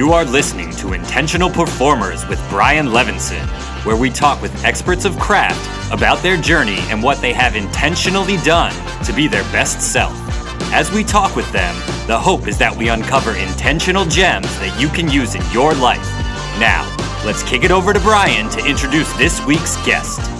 You are listening to Intentional Performers with Brian Levinson, where we talk with experts of craft about their journey and what they have intentionally done to be their best self. As we talk with them, the hope is that we uncover intentional gems that you can use in your life. Now, let's kick it over to Brian to introduce this week's guest.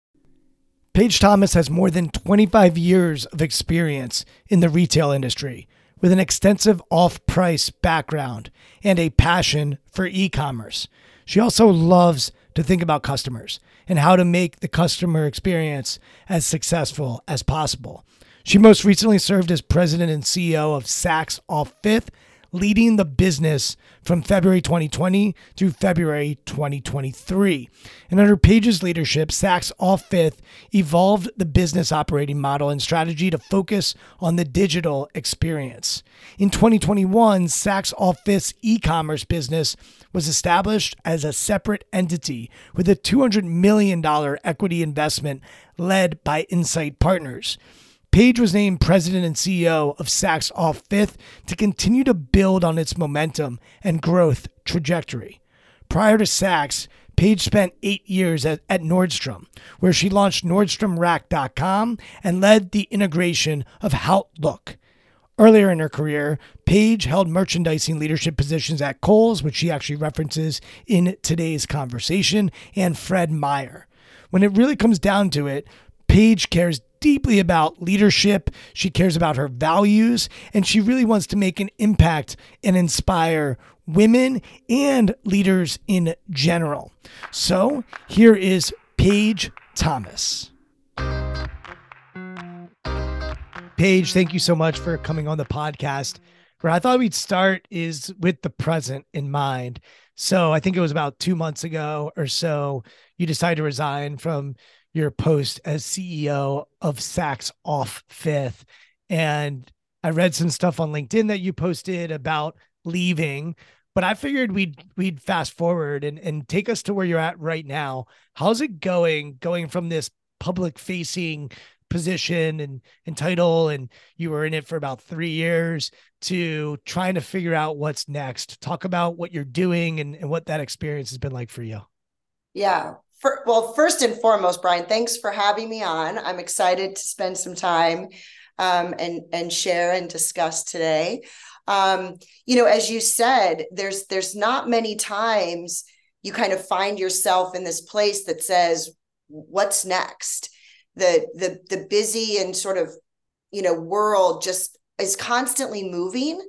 Paige Thomas has more than 25 years of experience in the retail industry with an extensive off price background and a passion for e commerce. She also loves to think about customers and how to make the customer experience as successful as possible. She most recently served as president and CEO of Saks Off Fifth, leading the business from February 2020 through February 2023. And under Paige's leadership, Saks Off Fifth evolved the business operating model and strategy to focus on the digital experience. In 2021, Saks Off Fifth's e commerce business was established as a separate entity with a $200 million equity investment led by Insight Partners. Paige was named president and CEO of Saks Off Fifth to continue to build on its momentum and growth trajectory. Prior to Saks, Paige spent eight years at, at Nordstrom, where she launched NordstromRack.com and led the integration of HauteLook. Earlier in her career, Paige held merchandising leadership positions at Kohl's, which she actually references in today's conversation, and Fred Meyer. When it really comes down to it, Paige cares deeply about leadership. She cares about her values, and she really wants to make an impact and inspire women and leaders in general. So here is Paige Thomas. Paige, thank you so much for coming on the podcast. Where I thought we'd start is with the present in mind. So I think it was about two months ago or so, you decided to resign from your post as CEO of Saks Off Fifth. And I read some stuff on LinkedIn that you posted about leaving, but I figured we'd we'd fast forward and, and take us to where you're at right now. How's it going going from this public facing position and, and title and you were in it for about three years to trying to figure out what's next talk about what you're doing and, and what that experience has been like for you yeah for, well first and foremost brian thanks for having me on. I'm excited to spend some time um, and and share and discuss today. Um, you know as you said there's there's not many times you kind of find yourself in this place that says what's next? The the the busy and sort of you know world just is constantly moving.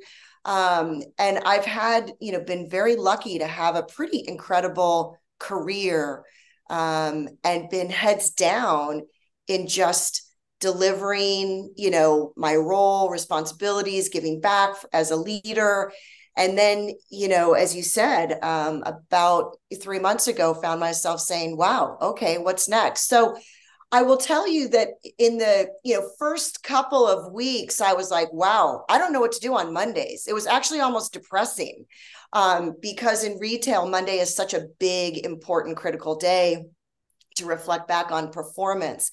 Um, and i've had you know been very lucky to have a pretty incredible career um, and been heads down in just delivering you know my role responsibilities giving back as a leader. And then you know as you said um, about three months ago found myself saying wow okay what's next? So i will tell you that in the you know first couple of weeks i was like wow i don't know what to do on mondays. It was actually almost depressing um, because in retail monday is such a big important critical day to reflect back on performance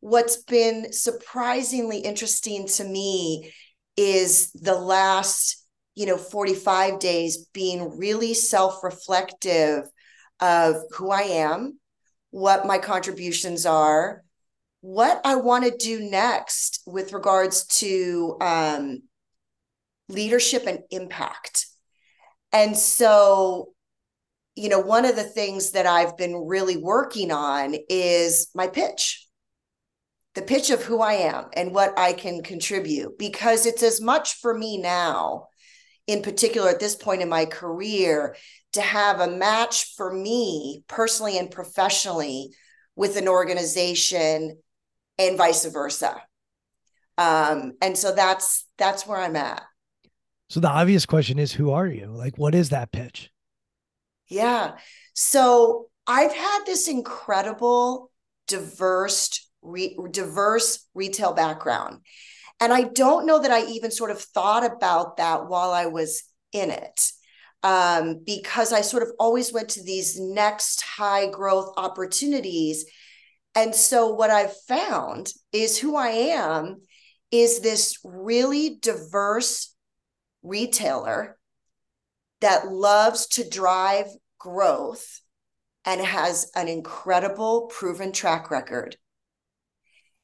what's been surprisingly interesting to me is the last you know 45 days being really self-reflective of who I am, what my contributions are, what I want to do next with regards to um, leadership and impact. And so, you know, one of the things that I've been really working on is my pitch. The pitch of who I am and what I can contribute because it's as much for me now in particular at this point in my career to have a match for me personally and professionally with an organization and vice versa. Um, and so that's that's where i'm at so the obvious question is who are you like what is that pitch yeah so i've had this incredible diverse re- diverse retail background and I don't know that I even sort of thought about that while I was in it. Um, because I sort of always went to these next high growth opportunities. And so what I've found is who I am is this really diverse retailer that loves to drive growth and has an incredible proven track record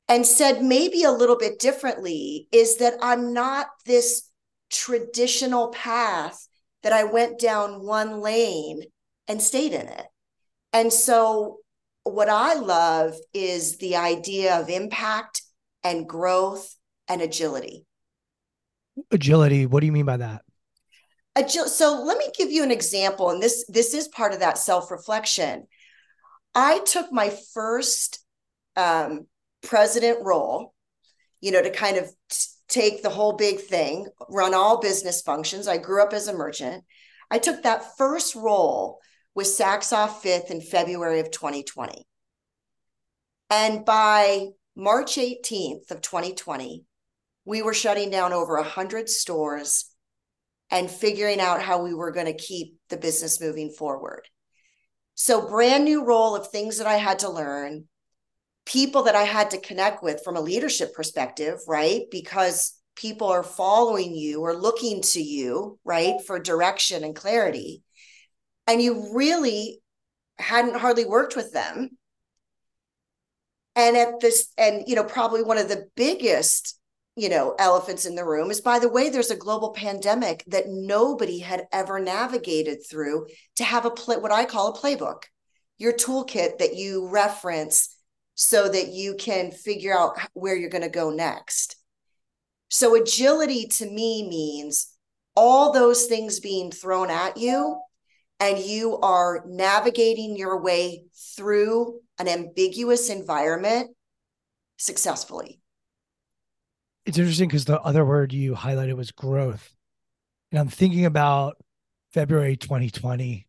and said maybe a little bit differently is that I'm not this traditional path that I went down one lane and stayed in it. And so, what I love is the idea of impact and growth and agility. Agility, what do you mean by that? Agil- so let me give you an example and this this is part of that self-reflection. I took my first um, president role, you know, to kind of t- take the whole big thing, run all business functions. I grew up as a merchant. I took that first role with Saks Off Fifth in February of 2020. And by March 18th of 2020, we were shutting down over 100 stores and figuring out how we were going to keep the business moving forward. So, brand new role of things that I had to learn, people that I had to connect with from a leadership perspective, right? Because people are following you or looking to you, right, for direction and clarity. And you really hadn't hardly worked with them. And at this, and, you know, probably one of the biggest, you know, elephants in the room is by the way, there's a global pandemic that nobody had ever navigated through to have a play, what I call a playbook, your toolkit that you reference so that you can figure out where you're going to go next. So, agility to me means all those things being thrown at you, and you are navigating your way through an ambiguous environment successfully. It's interesting because the other word you highlighted was growth. And I'm thinking about February 2020.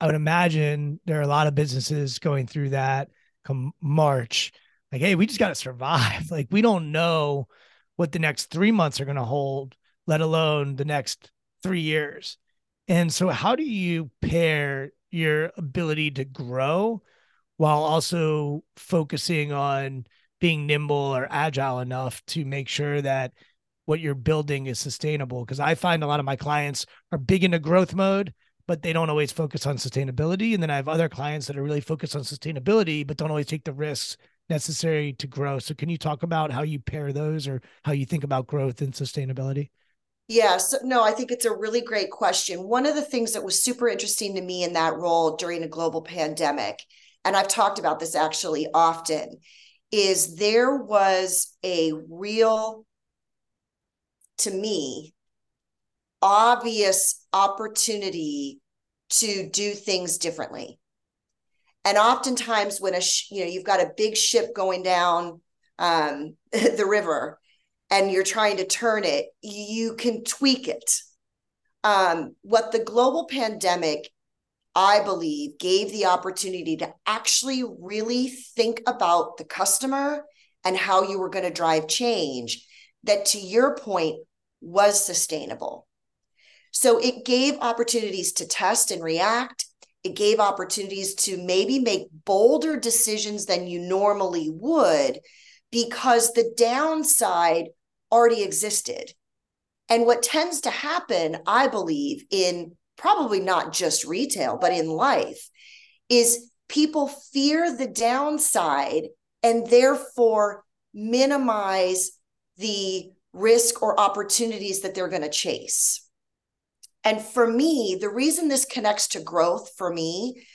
I would imagine there are a lot of businesses going through that come March, like, hey, we just got to survive. Like, we don't know what the next three months are going to hold, let alone the next three years. And so, how do you pair your ability to grow while also focusing on being nimble or agile enough to make sure that what you're building is sustainable. Because i find a lot of my clients are big into growth mode but they don't always focus on sustainability. And then i have other clients that are really focused on sustainability but don't always take the risks necessary to grow. So can you talk about how you pair those or how you think about growth and sustainability? Yeah, so no, I think it's a really great question. One of the things that was super interesting to me in that role during a global pandemic, and I've talked about this actually often, is there was a real, to me, obvious opportunity to do things differently. And oftentimes, when a sh- you know you've got a big ship going down um, the river, and you're trying to turn it, you can tweak it. Um, what the global pandemic, I believe, gave the opportunity to actually really think about the customer and how you were going to drive change that, to your point, was sustainable. So it gave opportunities to test and react. It gave opportunities to maybe make bolder decisions than you normally would because the downside already existed. And what tends to happen, I believe, in probably not just retail, but in life, is people fear the downside and therefore minimize the risk or opportunities that they're going to chase. And for me, the reason this connects to growth for me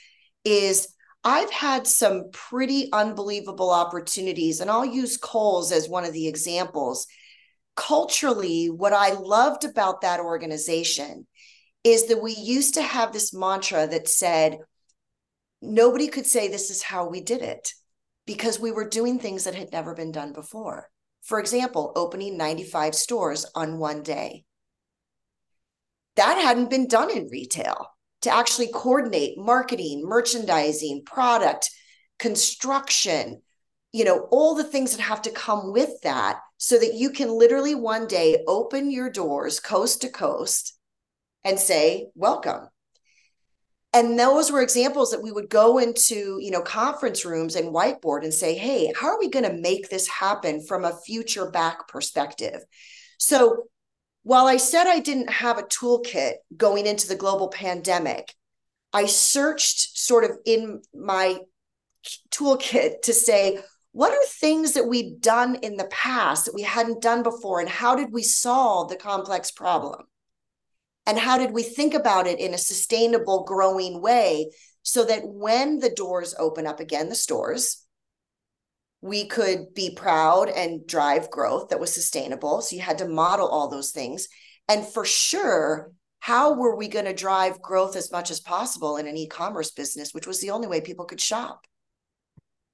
is I've had some pretty unbelievable opportunities, and I'll use Kohl's as one of the examples culturally, what I loved about that organization is that we used to have this mantra that said, nobody could say this is how we did it because we were doing things that had never been done before. For example, opening 95 stores on one day. That hadn't been done in retail to actually coordinate marketing, merchandising, product, construction, you know, all the things that have to come with that so that you can literally one day open your doors coast to coast and say, welcome. And those were examples that we would go into, you know, conference rooms and whiteboard and say, hey, how are we going to make this happen from a future back perspective? So while I said I didn't have a toolkit going into the global pandemic, I searched sort of in my toolkit to say, what are things that we've done in the past that we hadn't done before and how did we solve the complex problem and how did we think about it in a sustainable growing way so that when the doors open up again the stores we could be proud and drive growth that was sustainable so you had to model all those things and for sure how were we going to drive growth as much as possible in an e-commerce business which was the only way people could shop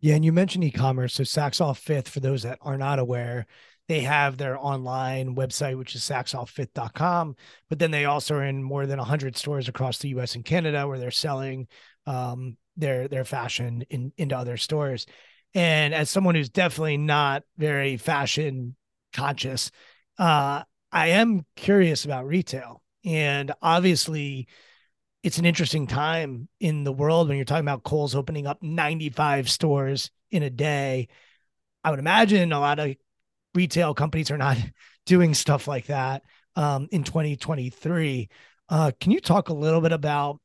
yeah, and you mentioned e-commerce. So Saks Off Fifth, for those that are not aware, they have their online website, which is saksoff5th.com. But then they also are in more than 100 stores across the US and Canada where they're selling um, their their fashion in, into other stores. And as someone who's definitely not very fashion conscious, uh, I am curious about retail. And obviously, it's an interesting time in the world when you're talking about Kohl's opening up 95 stores in a day. I would imagine a lot of retail companies are not doing stuff like that um, in 2023. Uh, can you talk a little bit about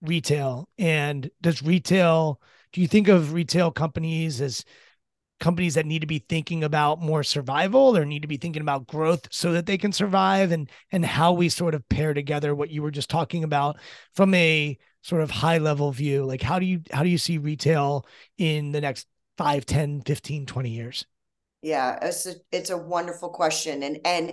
retail and does retail? Do you think of retail companies as companies that need to be thinking about more survival or need to be thinking about growth so that they can survive and and how we sort of pair together what you were just talking about from a sort of high level view like how do you how do you see retail in the next 5 10 15 20 years yeah it's a, it's a wonderful question and and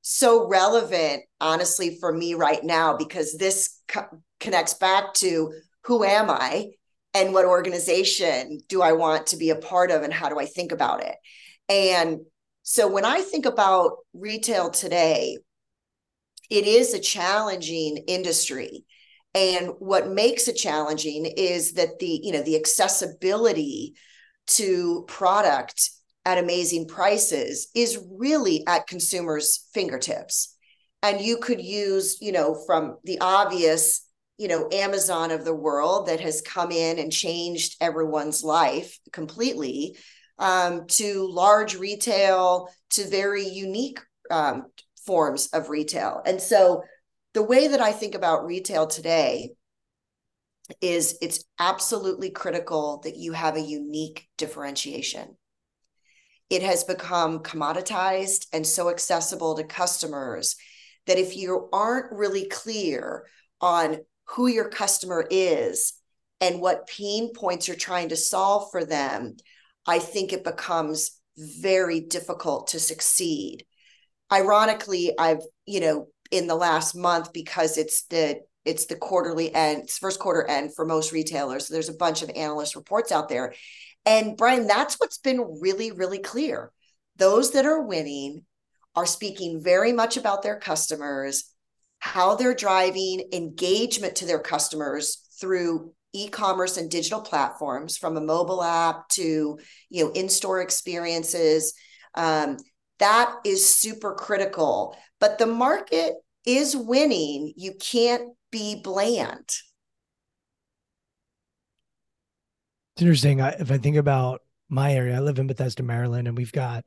so relevant honestly for me right now because this co- connects back to who am i and what organization do I want to be a part of and how do I think about it? And so when I think about retail today, it is a challenging industry. And what makes it challenging is that the, you know, the accessibility to product at amazing prices is really at consumers' fingertips. And you could use, you know, from the obvious you know amazon of the world that has come in and changed everyone's life completely um, to large retail to very unique um, forms of retail. And so the way that I think about retail today is it's absolutely critical that you have a unique differentiation. It has become commoditized and so accessible to customers that if you aren't really clear on who your customer is and what pain points you're trying to solve for them, I think it becomes very difficult to succeed. Ironically, I've, you know, in the last month because it's the it's the quarterly end, it's first quarter end for most retailers. So there's a bunch of analyst reports out there. And Brian, that's what's been really, really clear. Those that are winning are speaking very much about their customers, how they're driving engagement to their customers through e-commerce and digital platforms from a mobile app to you know in-store experiences. Um, that is super critical. But the market is winning. You can't be bland it's interesting I, if i think about my area i live in bethesda maryland and we've got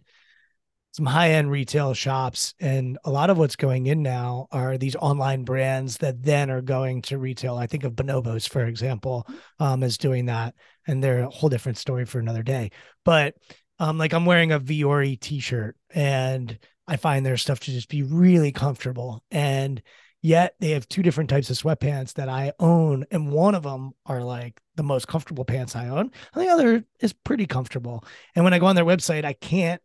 some high end retail shops. And a lot of what's going in now are these online brands that then are going to retail. I think of Bonobos, for example, um, as doing that. And they're a whole different story for another day. But um, like I'm wearing a Vuori t shirt and I find their stuff to just be really comfortable. And yet they have two different types of sweatpants that I own. And one of them are like the most comfortable pants I own. And the other is pretty comfortable. And when I go on their website, I can't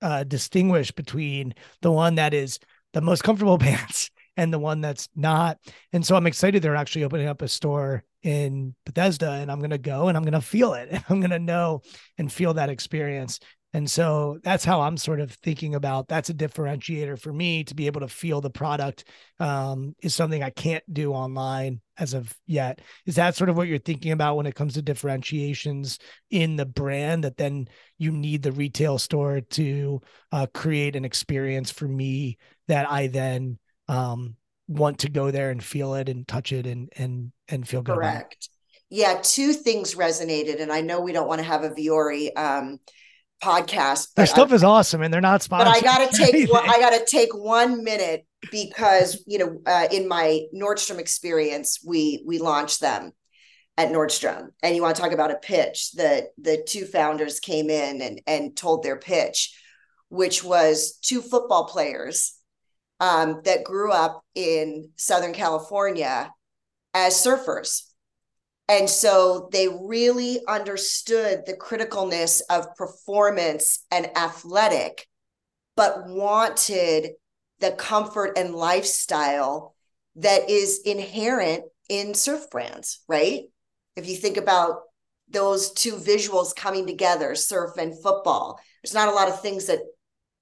uh, distinguish between the one that is the most comfortable pants and the one that's not. And so I'm excited they're actually opening up a store in Bethesda and I'm going to go and I'm going to feel it. And I'm going to know and feel that experience. And so that's how I'm sort of thinking about that's a differentiator for me to be able to feel the product um, is something I can't do online as of yet. Is that sort of what you're thinking about when it comes to differentiations in the brand that then you need the retail store to uh, create an experience for me that I then um, want to go there and feel it and touch it and and and feel good. Correct. Yeah, two things resonated, and I know we don't want to have a Vuori um, podcast. Their stuff I, is awesome, and they're not sponsored. But I gotta take one, I gotta take one minute because you know uh, in my Nordstrom experience, we we launched them at Nordstrom, and you want to talk about a pitch? that the two founders came in and and told their pitch, which was two football players um, that grew up in Southern California as surfers and so they really understood the criticalness of performance and athletic, but wanted the comfort and lifestyle that is inherent in surf brands, right? If you think about those two visuals coming together, surf and football, there's not a lot of things that,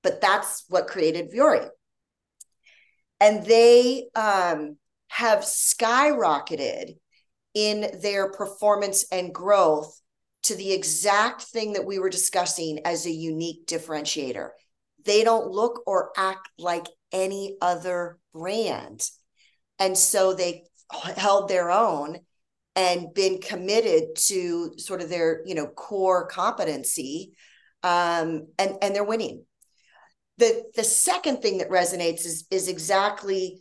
but that's what created Vuori. And they um, have skyrocketed in their performance and growth to the exact thing that we were discussing as a unique differentiator. They don't look or act like any other brand. And so they held their own and been committed to sort of their, you know, core competency. Um, and, and they're winning. The, the second thing that resonates is, is exactly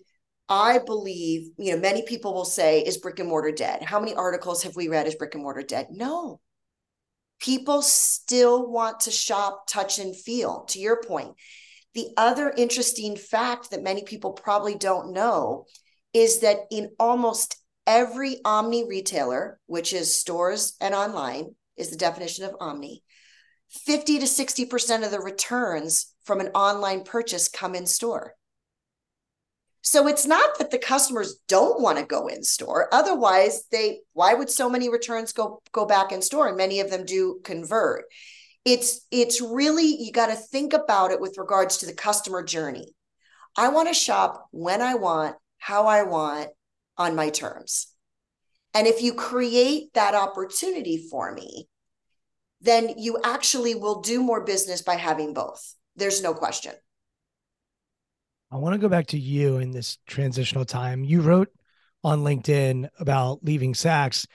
I believe, you know, many people will say, is brick and mortar dead? How many articles have we read, is brick and mortar dead? No. People still want to shop, touch, and feel, to your point. The other interesting fact that many people probably don't know is that in almost every omni retailer, which is stores and online, is the definition of omni, 50 to 60% of the returns from an online purchase come in store. So it's not that the customers don't want to go in store. Otherwise, they why would so many returns go go back in store and many of them do convert. It's it's really you got to think about it with regards to the customer journey. I want to shop when I want, how I want, on my terms. And if you create that opportunity for me, then you actually will do more business by having both. There's no question. I want to go back to you in this transitional time. You wrote on LinkedIn about leaving Saks.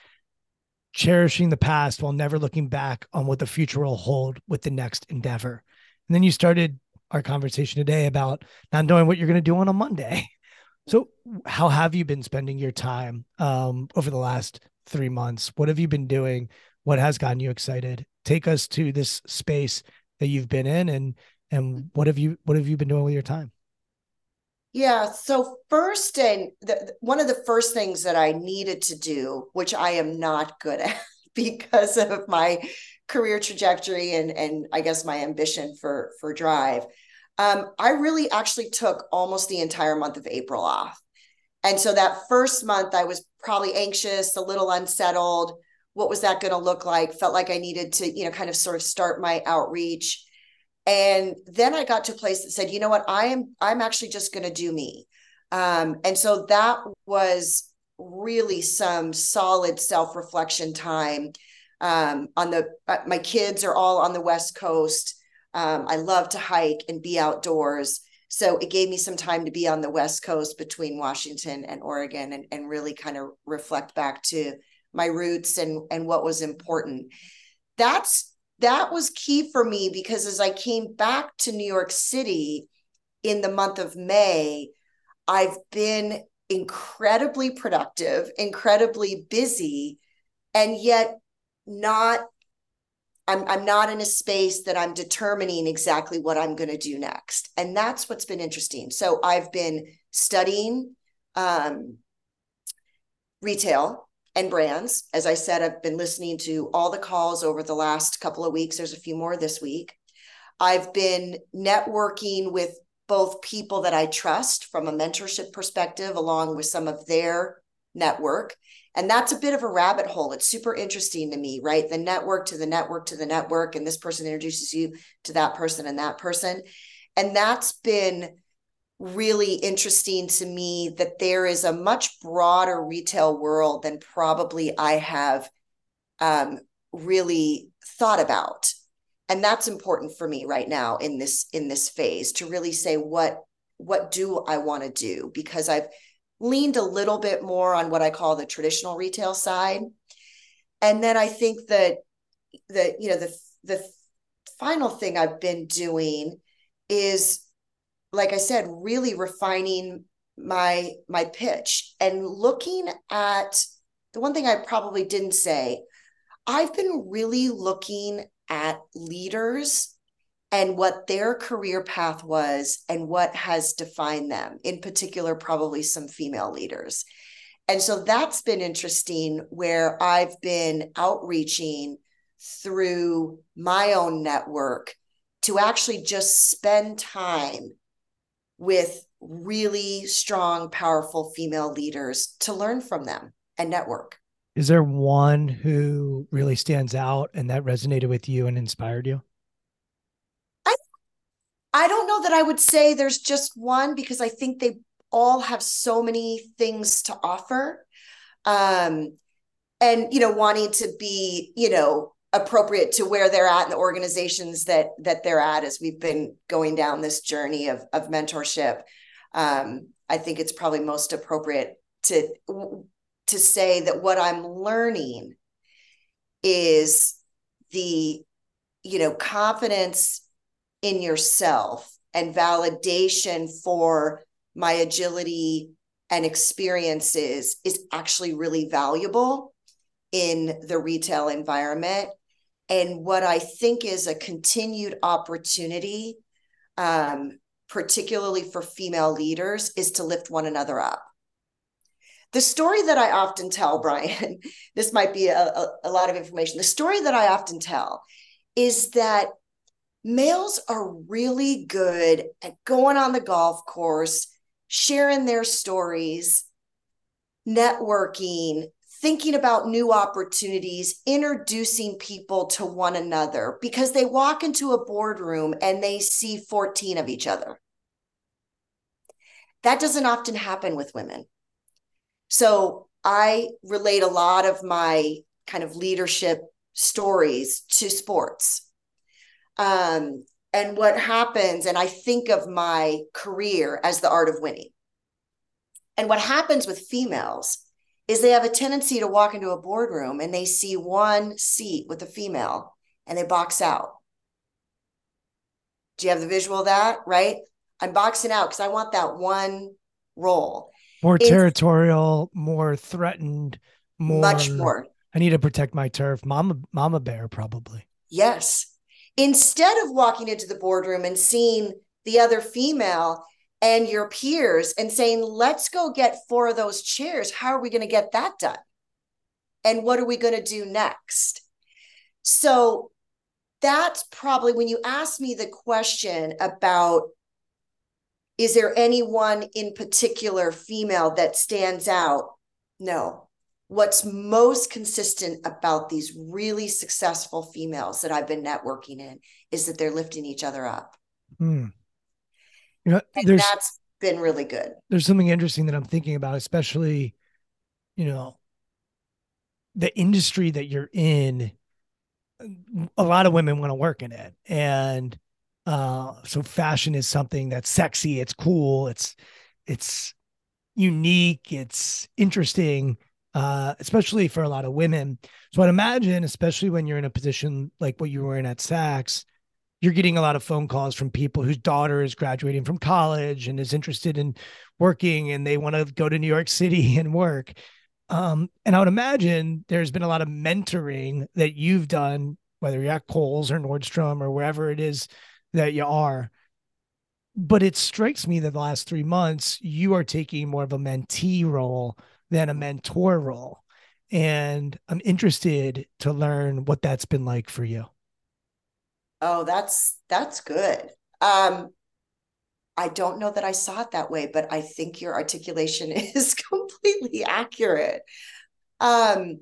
cherishing the past while never looking back on what the future will hold with the next endeavor. And then you started our conversation today about not knowing what you're going to do on a Monday. So, how have you been spending your time um, over the last three months? What have you been doing? What has gotten you excited? Take us to this space that you've been in, and and what have you what have you been doing with your time? Yeah. So first, and one of the first things that I needed to do, which I am not good at because of my career trajectory and and I guess my ambition for for drive, um, I really actually took almost the entire month of April off. And so that first month, I was probably anxious, a little unsettled. What was that going to look like? Felt like I needed to, you know, kind of sort of start my outreach and then i got to a place that said you know what? I am i'm actually just going to do me. Um, and so that was really some solid self-reflection time um, on the uh, my kids are all on the west coast. Um, i love to hike and be outdoors. So it gave me some time to be on the west coast between washington and oregon and, and really kind of reflect back to my roots and and what was important. That's that was key for me because as I came back to New York City in the month of May, I've been incredibly productive, incredibly busy, and yet not I'm I'm not in a space that I'm determining exactly what I'm going to do next. And that's what's been interesting. So I've been studying um, retail and brands. As I said, I've been listening to all the calls over the last couple of weeks. There's a few more this week. I've been networking with both people that I trust from a mentorship perspective, along with some of their network. And that's a bit of a rabbit hole. It's super interesting to me, right? The network to the network to the network, and this person introduces you to that person and that person. And that's been really interesting to me that there is a much broader retail world than probably I have um, really thought about. And that's important for me right now in this in this phase to really say what what do I want to do because I've leaned a little bit more on what I call the traditional retail side. And then I think that the you know the the final thing I've been doing is like I said, really refining my my pitch and looking at the one thing I probably didn't say, I've been really looking at leaders and what their career path was and what has defined them, in particular, probably some female leaders. And so that's been interesting where I've been outreaching through my own network to actually just spend time with really strong, powerful female leaders to learn from them and network. Is there one who really stands out and that resonated with you and inspired you? I I don't know that I would say there's just one because I think they all have so many things to offer. Um and you know wanting to be, you know, appropriate to where they're at and the organizations that that they're at as we've been going down this journey of of mentorship. Um, i think it's probably most appropriate to to say that what i'm learning is the you know confidence in yourself and validation for my agility and experiences is actually really valuable in the retail environment and what I think is a continued opportunity, um, particularly for female leaders, is to lift one another up. The story that I often tell, Brian, this might be a, a, a lot of information. The story that I often tell is that males are really good at going on the golf course, sharing their stories, networking, thinking about new opportunities, introducing people to one another because they walk into a boardroom and they see 14 of each other. That doesn't often happen with women. So I relate a lot of my kind of leadership stories to sports. Um, and what happens, and I think of my career as the art of winning. And what happens with females is they have a tendency to walk into a boardroom and they see one seat with a female and they box out. Do you have the visual of that? Right? I'm boxing out because I want that one role. More it's, territorial, more threatened, more much more. I need to protect my turf. Mama, mama bear, probably. Yes. Instead of walking into the boardroom and seeing the other female and your peers and saying, let's go get four of those chairs. How are we going to get that done? And what are we going to do next? So that's probably when you ask me the question about is there anyone in particular female that stands out? No. What's most consistent about these really successful females that I've been networking in is that they're lifting each other up. Hmm. You know, and that's been really good. There's something interesting that I'm thinking about, especially, you know, the industry that you're in. A lot of women want to work in it, and uh, so fashion is something that's sexy, it's cool, it's it's unique, it's interesting, uh, especially for a lot of women. So I'd imagine, especially when you're in a position like what you were in at Saks, you're getting a lot of phone calls from people whose daughter is graduating from college and is interested in working and they want to go to New York City and work. Um, and I would imagine there's been a lot of mentoring that you've done, whether you're at Kohl's or Nordstrom or wherever it is that you are. But it strikes me that the last three months, you are taking more of a mentee role than a mentor role. And I'm interested to learn what that's been like for you. Oh, that's that's good. Um I don't know that I saw it that way, but I think your articulation is completely accurate. Um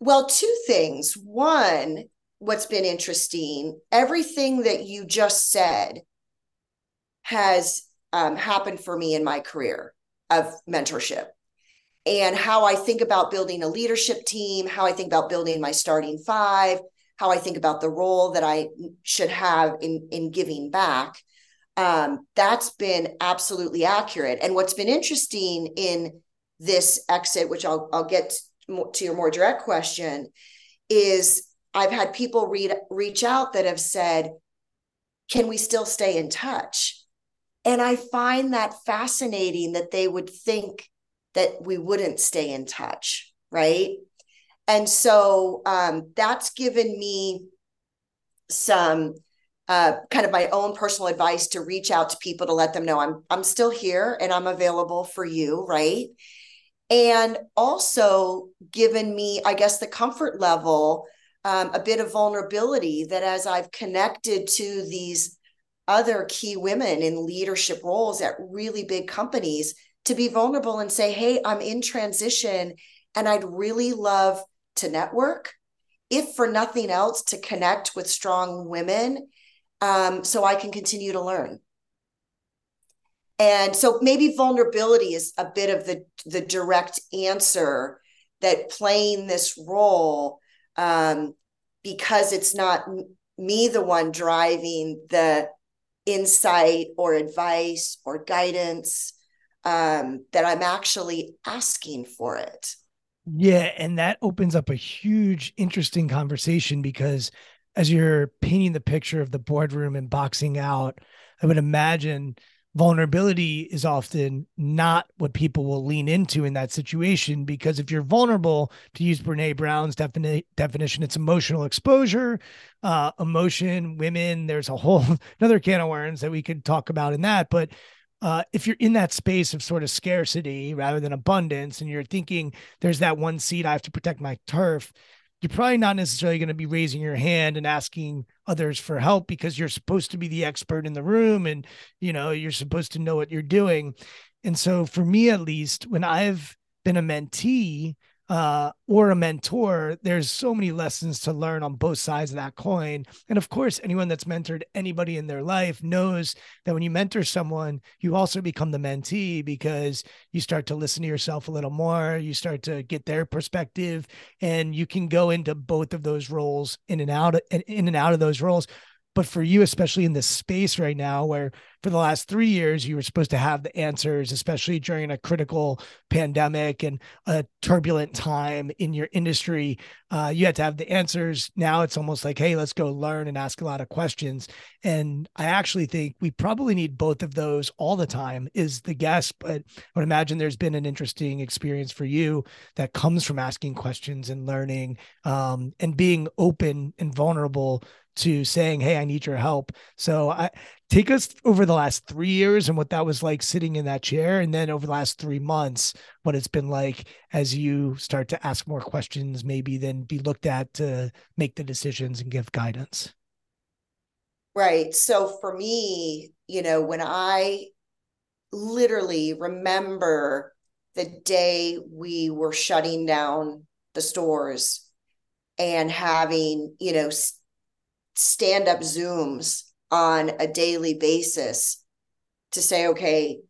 well, two things. One, what's been interesting, everything that you just said has um, happened for me in my career of mentorship and how I think about building a leadership team, how I think about building my starting five, how I think about the role that I should have in, in giving back. Um, that's been absolutely accurate. And what's been interesting in this exit, which I'll, I'll get to your more direct question, is I've had people read, reach out that have said, Can we still stay in touch? And I find that fascinating that they would think that we wouldn't stay in touch, right? And so um, that's given me some uh, kind of my own personal advice to reach out to people to let them know I'm I'm still here and I'm available for you, right? And also given me, I guess, the comfort level um, a bit of vulnerability that as I've connected to these other key women in leadership roles at really big companies to be vulnerable and say, Hey, I'm in transition and I'd really love to network, if for nothing else, to connect with strong women um, so I can continue to learn. And so maybe vulnerability is a bit of the, the direct answer that playing this role um, because it's not me the one driving the insight or advice or guidance um, that I'm actually asking for it. Yeah. And that opens up a huge, interesting conversation because as you're painting the picture of the boardroom and boxing out, I would imagine vulnerability is often not what people will lean into in that situation because if you're vulnerable to use brene brown's defini- definition it's emotional exposure uh, emotion women there's a whole another can of worms that we could talk about in that but uh, if you're in that space of sort of scarcity rather than abundance and you're thinking there's that one seed i have to protect my turf you're probably not necessarily going to be raising your hand and asking others for help because you're supposed to be the expert in the room and you know you're supposed to know what you're doing. And so for me at least when i've been a mentee uh, or a mentor, there's so many lessons to learn on both sides of that coin. And of course, anyone that's mentored anybody in their life knows that when you mentor someone, you also become the mentee because you start to listen to yourself a little more, you start to get their perspective, and you can go into both of those roles in and out in and out of those roles. But for you, especially in this space right now where for the last three years, you were supposed to have the answers, especially during a critical pandemic and a turbulent time in your industry. Uh, you had to have the answers. Now it's almost like, hey, let's go learn and ask a lot of questions. And I actually think we probably need both of those all the time is the guest. But I would imagine there's been an interesting experience for you that comes from asking questions and learning um, and being open and vulnerable to saying, Hey, I need your help. So I take us over the last three years and what that was like sitting in that chair. And then over the last three months, what it's been like as you start to ask more questions, maybe then be looked at to make the decisions and give guidance. Right. So for me, you know, when I literally remember the day we were shutting down the stores and having, you know, stand up Zooms on a daily basis to say, okay,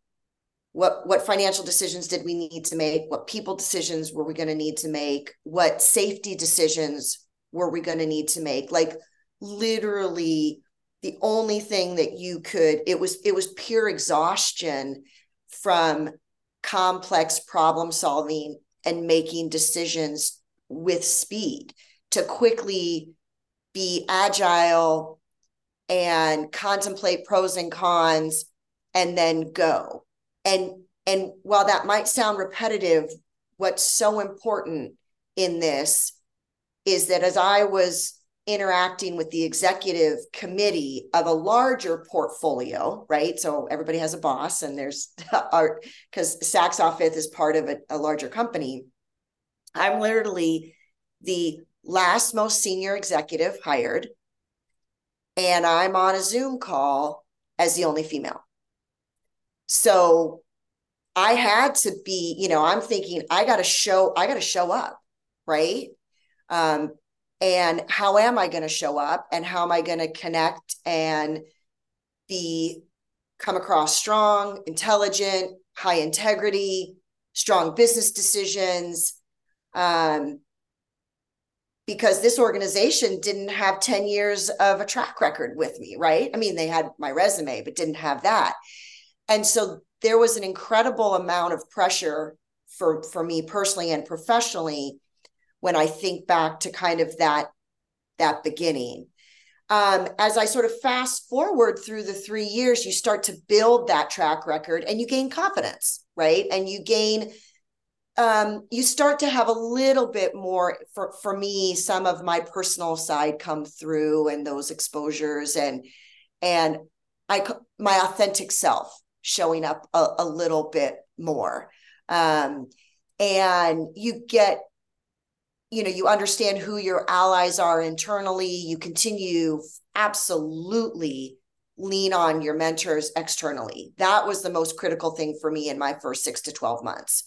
what what financial decisions did we need to make? What people decisions were we going to need to make? What safety decisions were we going to need to make? Like literally the only thing that you could it was it was pure exhaustion from complex problem solving and making decisions with speed to quickly be agile and contemplate pros and cons and then go. And and while that might sound repetitive what's so important in this is that as i was interacting with the executive committee of a larger portfolio right? So everybody has a boss and there's art because saks fifth is part of a, a larger company. I'm literally the last most senior executive hired, and I'm on a Zoom call as the only female. So I had to be, you know, I'm thinking I got to show, I got to show up, right? Um, and how am I going to show up and how am I going to connect and be come across strong, intelligent, high integrity, strong business decisions, um, because this organization didn't have 10 years of a track record with me, right? I mean, they had my resume, but didn't have that. And so there was an incredible amount of pressure for for me personally and professionally when I think back to kind of that that beginning. Um, as I sort of fast forward through the three years, you start to build that track record and you gain confidence, right? And you gain um, you start to have a little bit more for for me some of my personal side come through and those exposures and and i my authentic self showing up a, a little bit more. Um, and you get you know you understand who your allies are internally. You continue absolutely lean on your mentors externally. That was the most critical thing for me in my first 6 to 12 months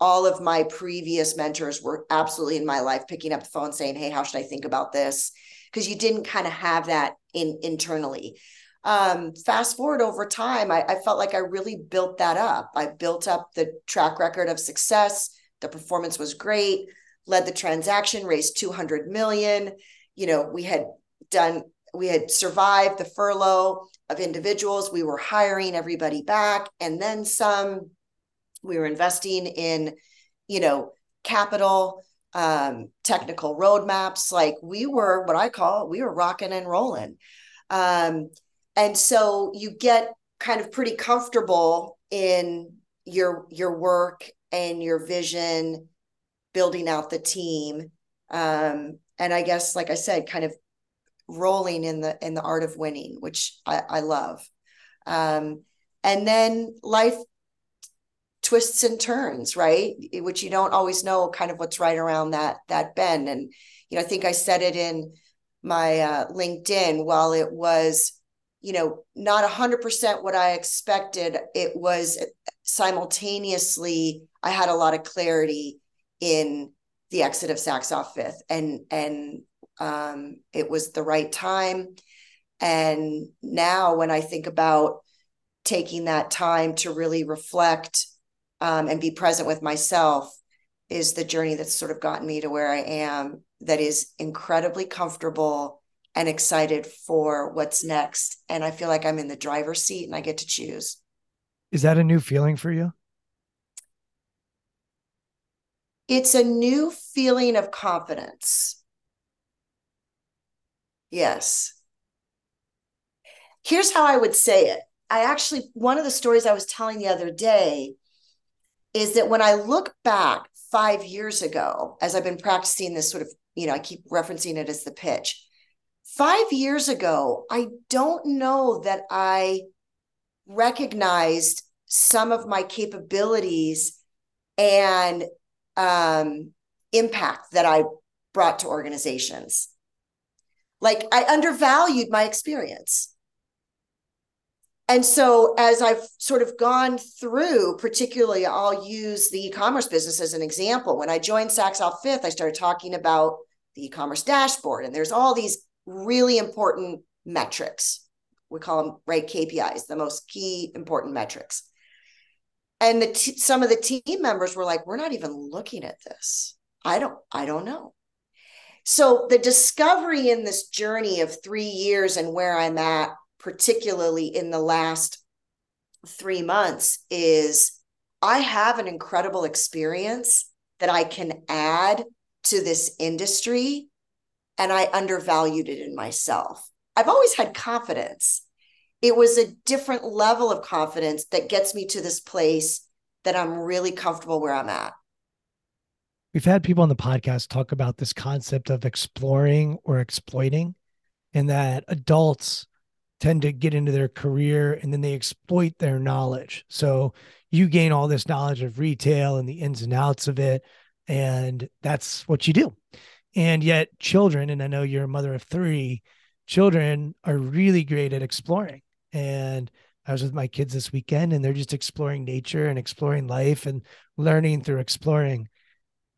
all of my previous mentors were absolutely in my life picking up the phone saying hey how should i think about this? Because you didn't kind of have that in internally. Um, fast forward over time I, I felt like i really built that up. I built up the track record of success. The performance was great. Led the transaction raised 200 million. You know we had done we had survived the furlough of individuals. We were hiring everybody back. And then some we were investing in you know capital um, technical roadmaps like we were what i call we were rocking and rolling. Um, and so you get kind of pretty comfortable in your your work and your vision building out the team. Um, and i guess like i said kind of rolling in the in the art of winning which i, I love. Um, and then life twists and turns, right? Which you don't always know kind of what's right around that that bend. And you know, I think I said it in my uh, LinkedIn. While it was, you know, not a hundred percent what I expected, it was simultaneously I had a lot of clarity in the exit of Saks off Fifth, and and um, it was the right time. And now, when I think about taking that time to really reflect um, and be present with myself is the journey that's sort of gotten me to where I am that is incredibly comfortable and excited for what's next. And I feel like I'm in the driver's seat and I get to choose. Is that a new feeling for you? It's a new feeling of confidence. Yes. Here's how I would say it. I actually, one of the stories I was telling the other day is that when I look back five years ago, as I've been practicing this sort of, you know, I keep referencing it as the pitch. Five years ago, I don't know that I recognized some of my capabilities and um, impact that I brought to organizations. Like I undervalued my experience. And so, as I've sort of gone through, particularly, I'll use the e commerce business as an example. When I joined Saks Off Fifth, I started talking about the e commerce dashboard, and there's all these really important metrics. We call them right KPIs, the most key important metrics. And the t- some of the team members were like, "We're not even looking at this. I don't. I don't know." So the discovery in this journey of three years and where I'm at particularly in the last three months, is I have an incredible experience that I can add to this industry, and I undervalued it in myself. I've always had confidence. It was a different level of confidence that gets me to this place that I'm really comfortable where I'm at. We've had people on the podcast talk about this concept of exploring or exploiting, and that adults tend to get into their career and then they exploit their knowledge. So you gain all this knowledge of retail and the ins and outs of it. And that's what you do. And yet, children, and I know you're a mother of three, children are really great at exploring. And I was with my kids this weekend and they're just exploring nature and exploring life and learning through exploring.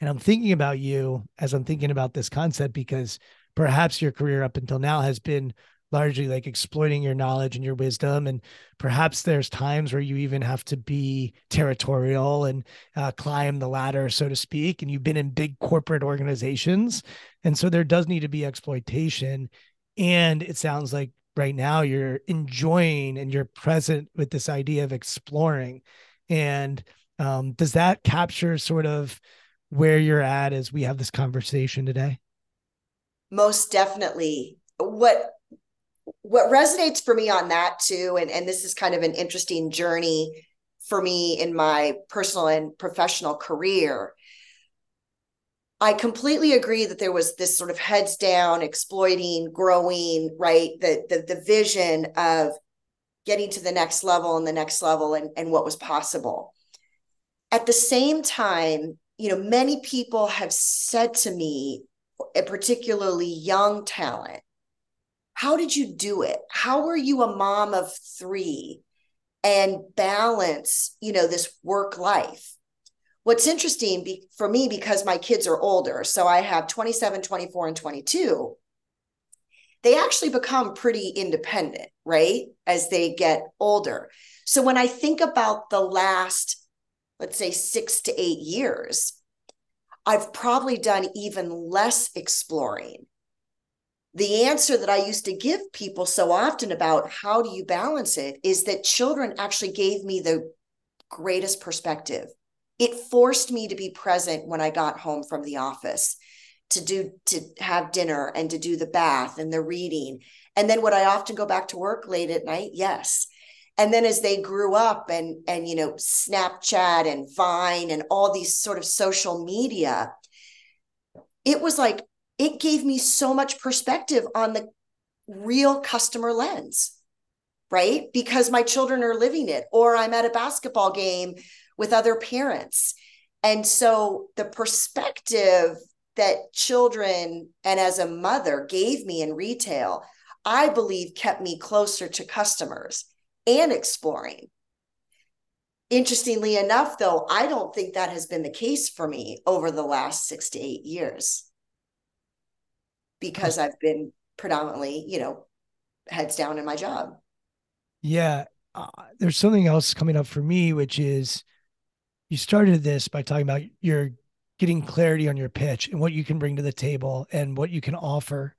And I'm thinking about you as I'm thinking about this concept because perhaps your career up until now has been largely like exploiting your knowledge and your wisdom and perhaps there's times where you even have to be territorial and uh, climb the ladder so to speak and you've been in big corporate organizations and so there does need to be exploitation and it sounds like right now you're enjoying and you're present with this idea of exploring and um, does that capture sort of where you're at as we have this conversation today? Most definitely. What what resonates for me on that too, and, and this is kind of an interesting journey for me in my personal and professional career. I completely agree that there was this sort of heads down, exploiting, growing, right? The the the vision of getting to the next level and the next level and, and what was possible. At the same time, you know, many people have said to me, particularly young talent, how did you do it? How were you a mom of three and balance you know this work life? What's interesting be, for me because my kids are older so i have 27 24 and 22 they actually become pretty independent right as they get older. So when i think about the last let's say 6 to 8 years i've probably done even less exploring the answer that I used to give people so often about how do you balance it is that children actually gave me the greatest perspective. It forced me to be present when I got home from the office to do to have dinner and to do the bath and the reading. And then would I often go back to work late at night? Yes. And then as they grew up and and you know Snapchat and Vine and all these sort of social media, it was like it gave me so much perspective on the real customer lens, right? Because my children are living it, or I'm at a basketball game with other parents. And so the perspective that children and as a mother gave me in retail, I believe kept me closer to customers and exploring. Interestingly enough, though, I don't think that has been the case for me over the last six to eight years because I've been predominantly, you know, heads down in my job. Yeah. Uh, there's something else coming up for me, which is you started this by talking about your getting clarity on your pitch and what you can bring to the table and what you can offer.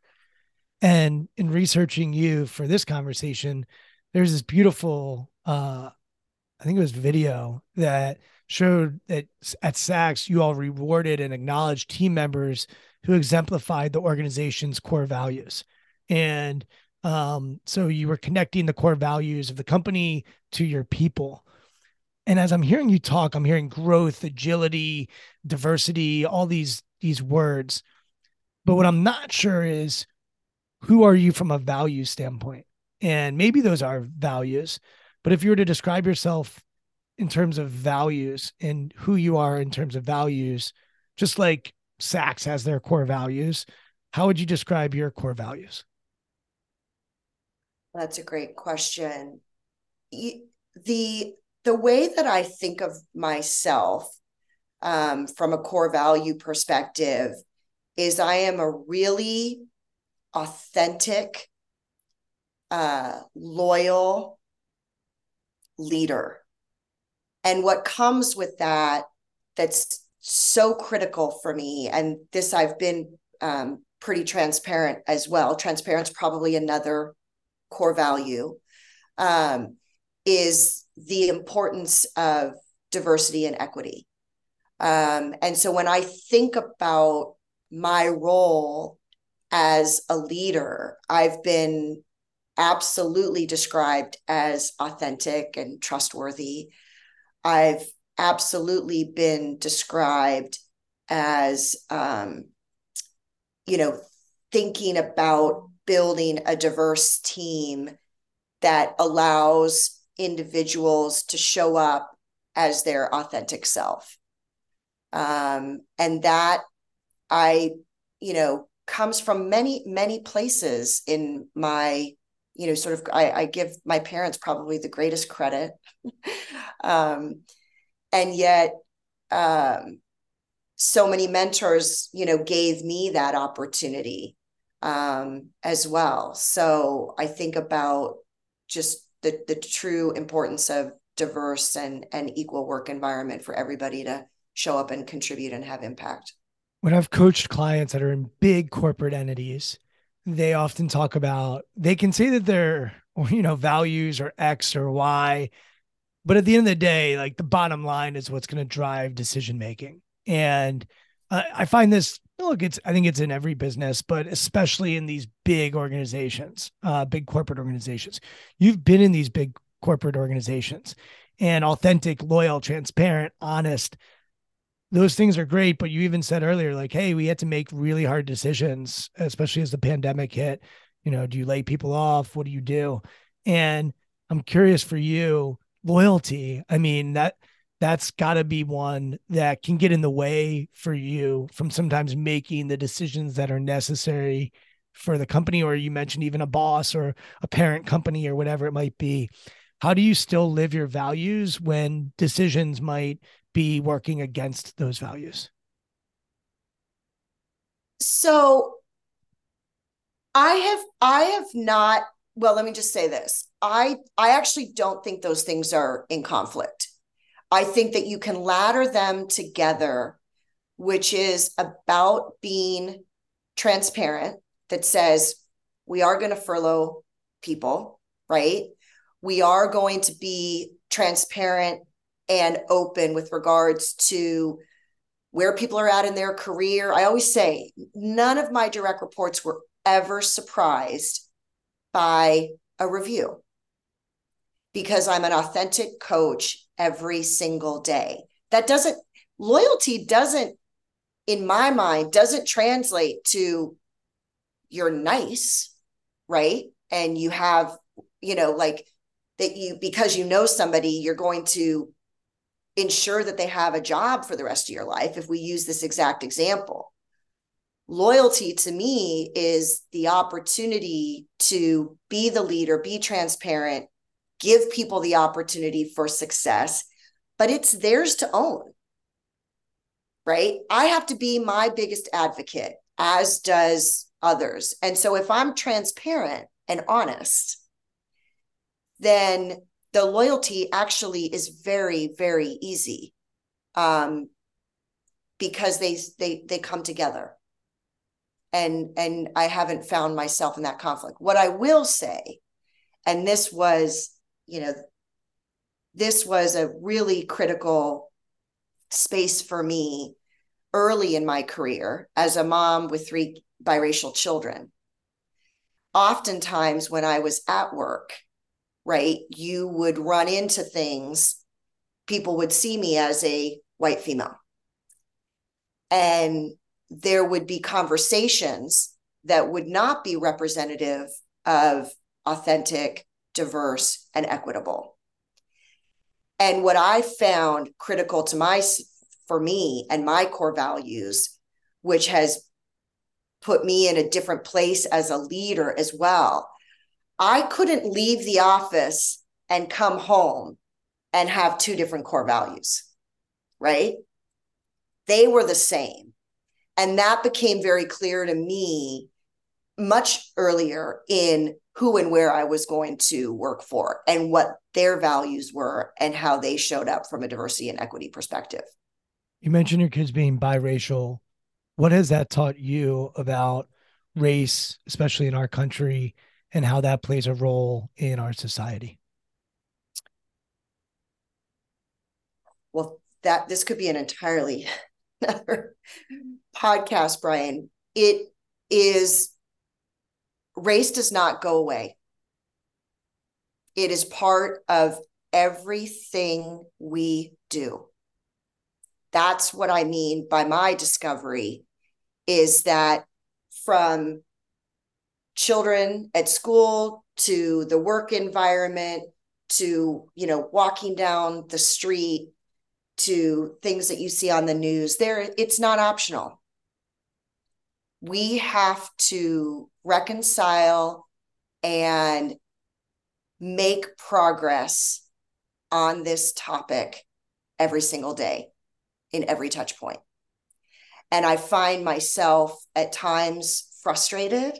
And in researching you for this conversation, there's this beautiful, uh, I think it was video that showed that at Saks, you all rewarded and acknowledged team members who exemplified the organization's core values. And um, so you were connecting the core values of the company to your people. And as I'm hearing you talk, I'm hearing growth, agility, diversity, all these these words. But what I'm not sure is who are you from a value standpoint? And maybe those are values, but if you were to describe yourself in terms of values and who you are in terms of values, just like Saks has their core values, how would you describe your core values? That's a great question. The the way that I think of myself um, from a core value perspective is I am a really authentic, uh, loyal leader. And what comes with that, that's so critical for me, and this I've been um, pretty transparent as well. Transparent's probably another core value, um, is the importance of diversity and equity. Um, and so when I think about my role as a leader, I've been absolutely described as authentic and trustworthy. I've absolutely been described as, um, you know, thinking about building a diverse team that allows individuals to show up as their authentic self. Um, and that I, you know, comes from many, many places in my, you know, sort of, I, I give my parents probably the greatest credit. um, and yet, um, so many mentors, you know, gave me that opportunity um, as well. So I think about just the the true importance of diverse and and equal work environment for everybody to show up and contribute and have impact. When I've coached clients that are in big corporate entities, they often talk about they can say that their you know values are X or Y, but at the end of the day, like the bottom line is what's going to drive decision making. And uh, I find this look, it's I think it's in every business, but especially in these big organizations, uh, big corporate organizations. You've been in these big corporate organizations, and authentic, loyal, transparent, honest those things are great. But you even said earlier, like, hey, we had to make really hard decisions, especially as the pandemic hit. You know, do you lay people off? What do you do? And I'm curious for you, loyalty. I mean, that that's got to be one that can get in the way for you from sometimes making the decisions that are necessary for the company or you mentioned even a boss or a parent company or whatever it might be how do you still live your values when decisions might be working against those values? So I have I have not well let me just say this. I I actually don't think those things are in conflict. I think that you can ladder them together which is about being transparent that says we are going to furlough people, right? We are going to be transparent and open with regards to where people are at in their career. I always say none of my direct reports were ever surprised by a review because I'm an authentic coach every single day. That doesn't, loyalty doesn't, in my mind, doesn't translate to you're nice, right? And you have, you know, like that you, because you know somebody, you're going to ensure that they have a job for the rest of your life if we use this exact example loyalty to me is the opportunity to be the leader be transparent give people the opportunity for success but it's theirs to own right? I have to be my biggest advocate as does others. And so if i'm transparent and honest then the loyalty actually is very very easy um, because they they they come together and and I haven't found myself in that conflict. What I will say, and this was, you know, this was a really critical space for me early in my career as a mom with three biracial children. Oftentimes, when I was at work, right, you would run into things, people would see me as a white female. And there would be conversations that would not be representative of authentic, diverse, and equitable. And what I found critical to my for me and my core values, which has put me in a different place as a leader as well. I couldn't leave the office and come home and have two different core values, right? They were the same. And that became very clear to me much earlier in who and where I was going to work for and what their values were and how they showed up from a diversity and equity perspective. You mentioned your kids being biracial. What has that taught you about race, especially in our country, and how that plays a role in our society? Well, that this could be an entirely another podcast, Brian. It is race does not go away. It is part of everything we do. That's what I mean by my discovery is that from children at school to the work environment to you know walking down the street to things that you see on the news there it's not optional we have to reconcile and make progress on this topic every single day in every touch point. And i find myself at times frustrated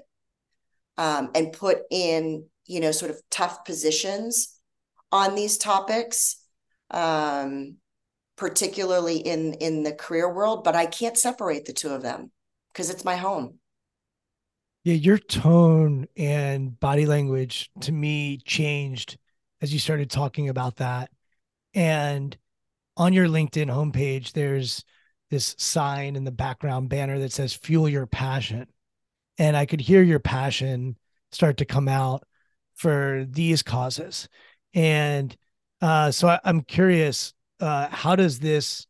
um, and put in you know sort of tough positions on these topics um, particularly in in the career world but i can't separate the two of them because it's my home. Yeah your tone and body language to me changed as you started talking about that. And on your linkedin homepage there's this sign in the background banner that says fuel your passion. And i could hear your passion start to come out for these causes. And uh, so I, i'm curious uh, how does this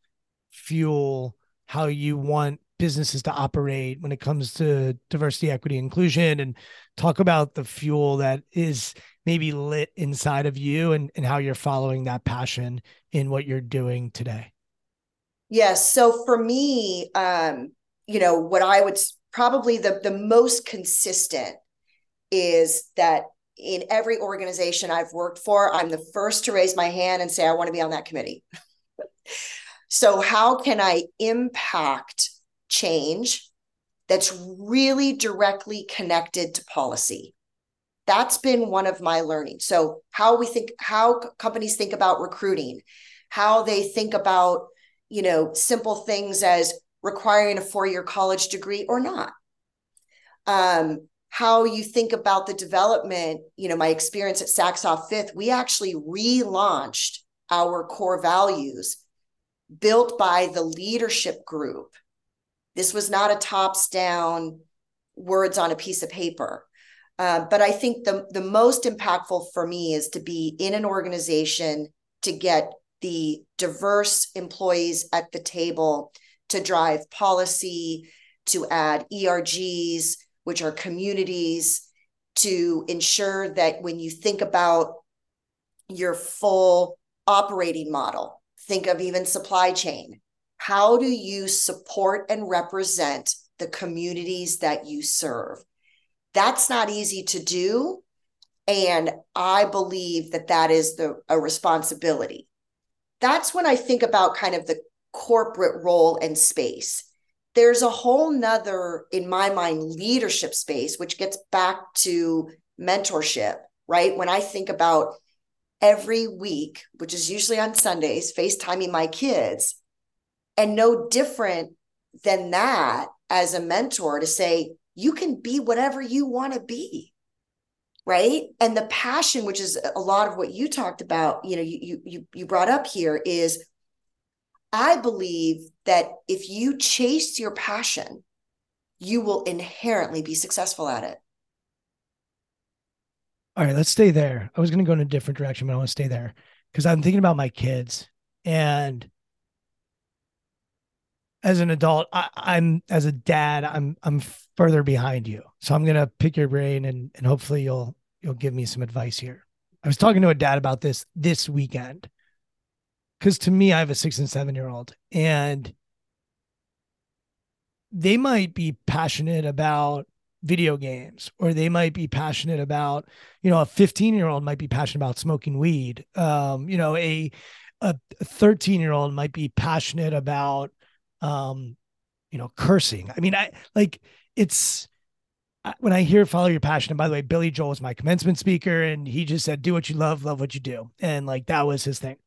fuel how you want businesses to operate when it comes to diversity, equity, inclusion, and talk about the fuel that is maybe lit inside of you and, and how you're following that passion in what you're doing today. Yes. So for me, um, you know, what I would probably the, the most consistent is that in every organization I've worked for, I'm the first to raise my hand and say, I want to be on that committee. so, how can I impact change that's really directly connected to policy? That's been one of my learning. So, how we think, how companies think about recruiting, how they think about, you know, simple things as requiring a four year college degree or not. Um, how you think about the development, you know, my experience at Saks Off Fifth, we actually relaunched our core values built by the leadership group. This was not a tops down words on a piece of paper. Uh, but I think the, the most impactful for me is to be in an organization to get the diverse employees at the table to drive policy, to add ERGs, which are communities, to ensure that when you think about your full operating model, think of even supply chain. How do you support and represent the communities that you serve? That's not easy to do. And I believe that that is the, a responsibility. That's when I think about kind of the corporate role and space there's a whole nother, in my mind, leadership space, which gets back to mentorship, right? When I think about every week, which is usually on Sundays, FaceTiming my kids, and no different than that as a mentor to say, you can be whatever you want to be right? And the passion which is a lot of what you talked about you know you you you brought up here is i believe that if you chase your passion you will inherently be successful at it. All right let's stay there. I was going to go in a different direction but i want to stay there because i'm thinking about my kids and as an adult I, i'm as a dad i'm i'm further behind you. So I'm gonna pick your brain and and hopefully you'll you'll give me some advice here. I was talking to a dad about this this weekend because to me, I have a six and seven year old, and they might be passionate about video games, or they might be passionate about, you know, a 15 year old might be passionate about smoking weed. Um, you know, a a 13 year old might be passionate about, um, you know, cursing. I mean, I like it's when I hear follow your passion, and by the way, Billy Joel was my commencement speaker, and he just said, do what you love, love what you do. And like that was his thing.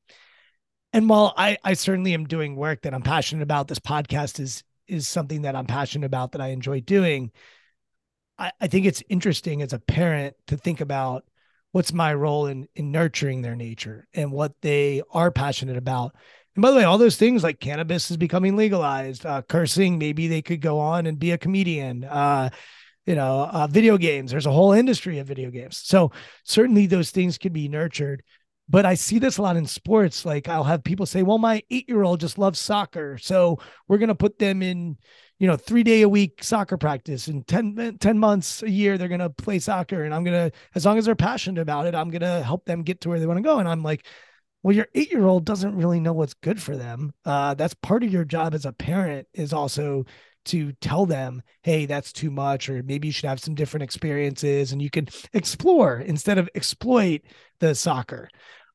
And while I I certainly am doing work that I'm passionate about, this podcast is is something that I'm passionate about that I enjoy doing. I, I think it's interesting as a parent to think about what's my role in in nurturing their nature and what they are passionate about and by the way, all those things like cannabis is becoming legalized, uh, cursing, maybe they could go on and be a comedian. Uh, you know, uh, video games. There's a whole industry of video games. So certainly those things can be nurtured. But I see this a lot in sports. Like I'll have people say, "Well, my eight-year-old just loves soccer, so we're going to put them in, you know, three day a week soccer practice, and 10, 10 months a year they're going to play soccer, and I'm going to, as long as they're passionate about it, I'm going to help them get to where they want to go." And I'm like, well your eight year old doesn't really know what's good for them. Uh, that's part of your job as a parent is also to tell them hey that's too much or maybe you should have some different experiences and you can explore instead of exploit the soccer.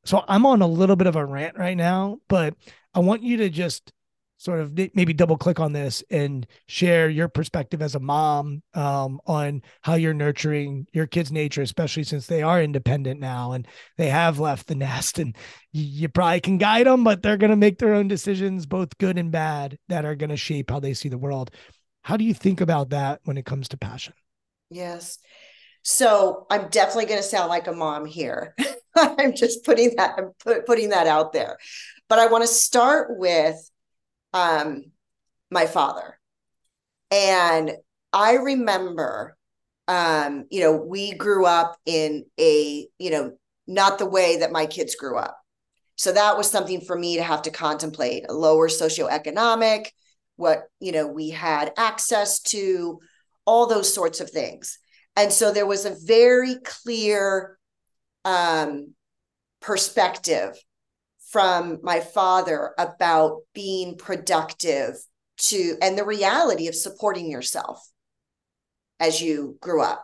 So i'm on a little bit of a rant right now but i want you to just sort of maybe double click on this and share your perspective as a mom um, on how you're nurturing your kids' nature, especially since they are independent now and they have left the nest. And you probably can guide them, but they're going to make their own decisions, both good and bad, that are going to shape how they see the world. How do you think about that when it comes to passion? Yes. So I'm definitely going to sound like a mom here. I'm just putting that I'm put, putting that out there. But I want to start with um, my father. And I remember, um, you know, we grew up in a, you know, not the way that my kids grew up. So that was something for me to have to contemplate a lower socioeconomic, what, you know, we had access to, all those sorts of things. And so there was a very clear um, perspective from my father about being productive to and the reality of supporting yourself as you grew up.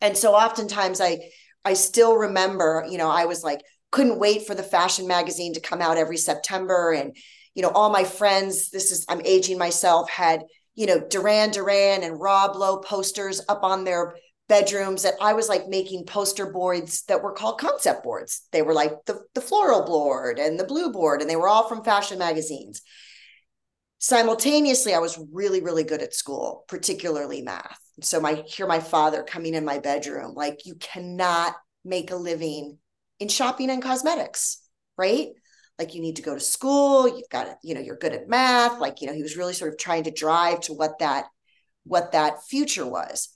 And so oftentimes i i still remember you know i was like couldn't wait for the fashion magazine to come out every september. And you know all my friends this is i'm aging myself had you know duran duran and rob lowe posters up on their bedrooms that I was like making poster boards that were called concept boards. They were like the, the floral board and the blue board, and they were all from fashion magazines. Simultaneously, I was really, really good at school, particularly math. So my hear my father coming in my bedroom, like you cannot make a living in shopping and cosmetics, right? Like you need to go to school, you've got to, you know, you're good at math. Like, you know, he was really sort of trying to drive to what that what that future was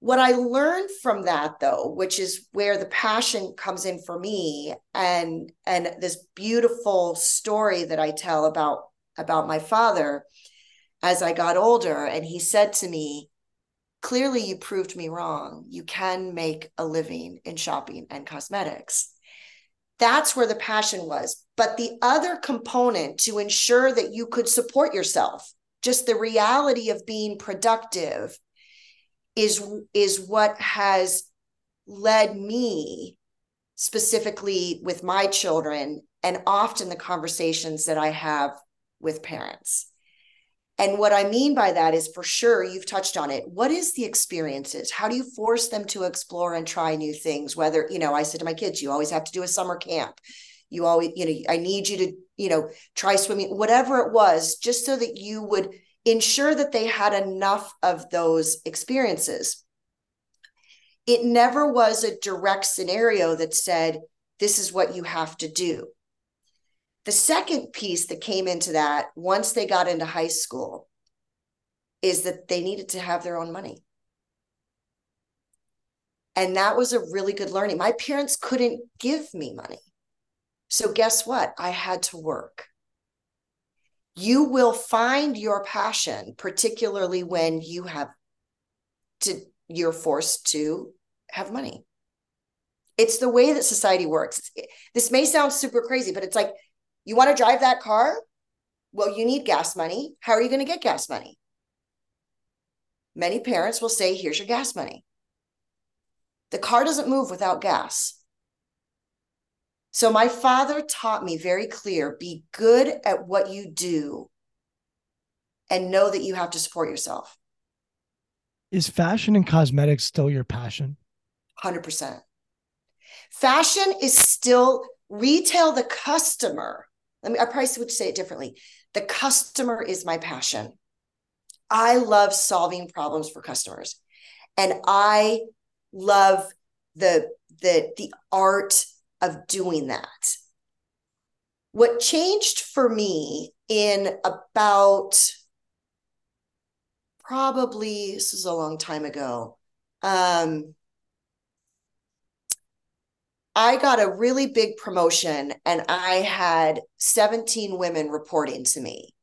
what I learned from that though, which is where the passion comes in for me and and this beautiful story that I tell about about my father as I got older and he said to me, clearly you proved me wrong. You can make a living in shopping and cosmetics. That's where the passion was. But the other component to ensure that you could support yourself, just the reality of being productive is is what has led me specifically with my children and often the conversations that I have with parents. And what I mean by that is for sure, you've touched on it. What is the experiences? How do you force them to explore and try new things? Whether, you know, I said to my kids, you always have to do a summer camp. You always, you know, I need you to, you know, try swimming, whatever it was, just so that you would ensure that they had enough of those experiences. It never was a direct scenario that said, this is what you have to do. The second piece that came into that once they got into high school is that they needed to have their own money. And that was a really good learning. My parents couldn't give me money. So, guess what? I had to work. You will find your passion, particularly when you have to, you're forced to have money. It's the way that society works. This may sound super crazy, but it's like, you want to drive that car? Well, you need gas money. How are you going to get gas money? Many parents will say, here's your gas money. The car doesn't move without gas. So my father taught me very clear be good at what you do and know that you have to support yourself. Is fashion and cosmetics still your passion? 100%. Fashion is still retail, the customer. Let me, I probably would say it differently. The customer is my passion. I love solving problems for customers. And I love the the the art of doing that. What changed for me in about probably this is a long time ago. Um, I got a really big promotion and I had 17 women reporting to me.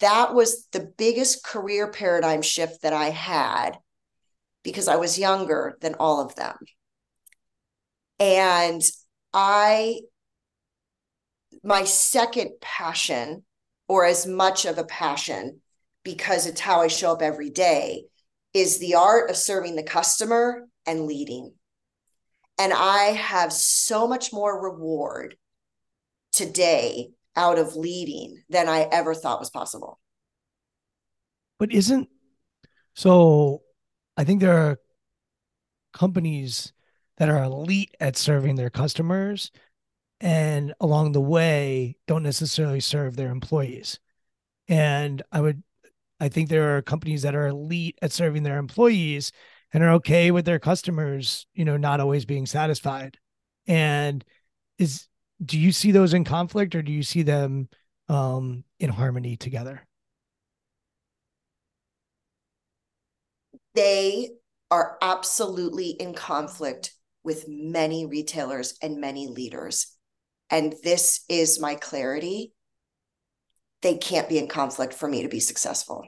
That was the biggest career paradigm shift that I had because I was younger than all of them. And I, my second passion, or as much of a passion, because it's how I show up every day, is the art of serving the customer and leading. And I have so much more reward today out of leading than I ever thought was possible. But isn't so I think there are companies that are elite at serving their customers and along the way don't necessarily serve their employees. And I would I think there are companies that are elite at serving their employees and are okay with their customers, you know, not always being satisfied. And is do you see those in conflict or do you see them um in harmony together? they are absolutely in conflict with many retailers and many leaders. And this is my clarity. They can't be in conflict for me to be successful.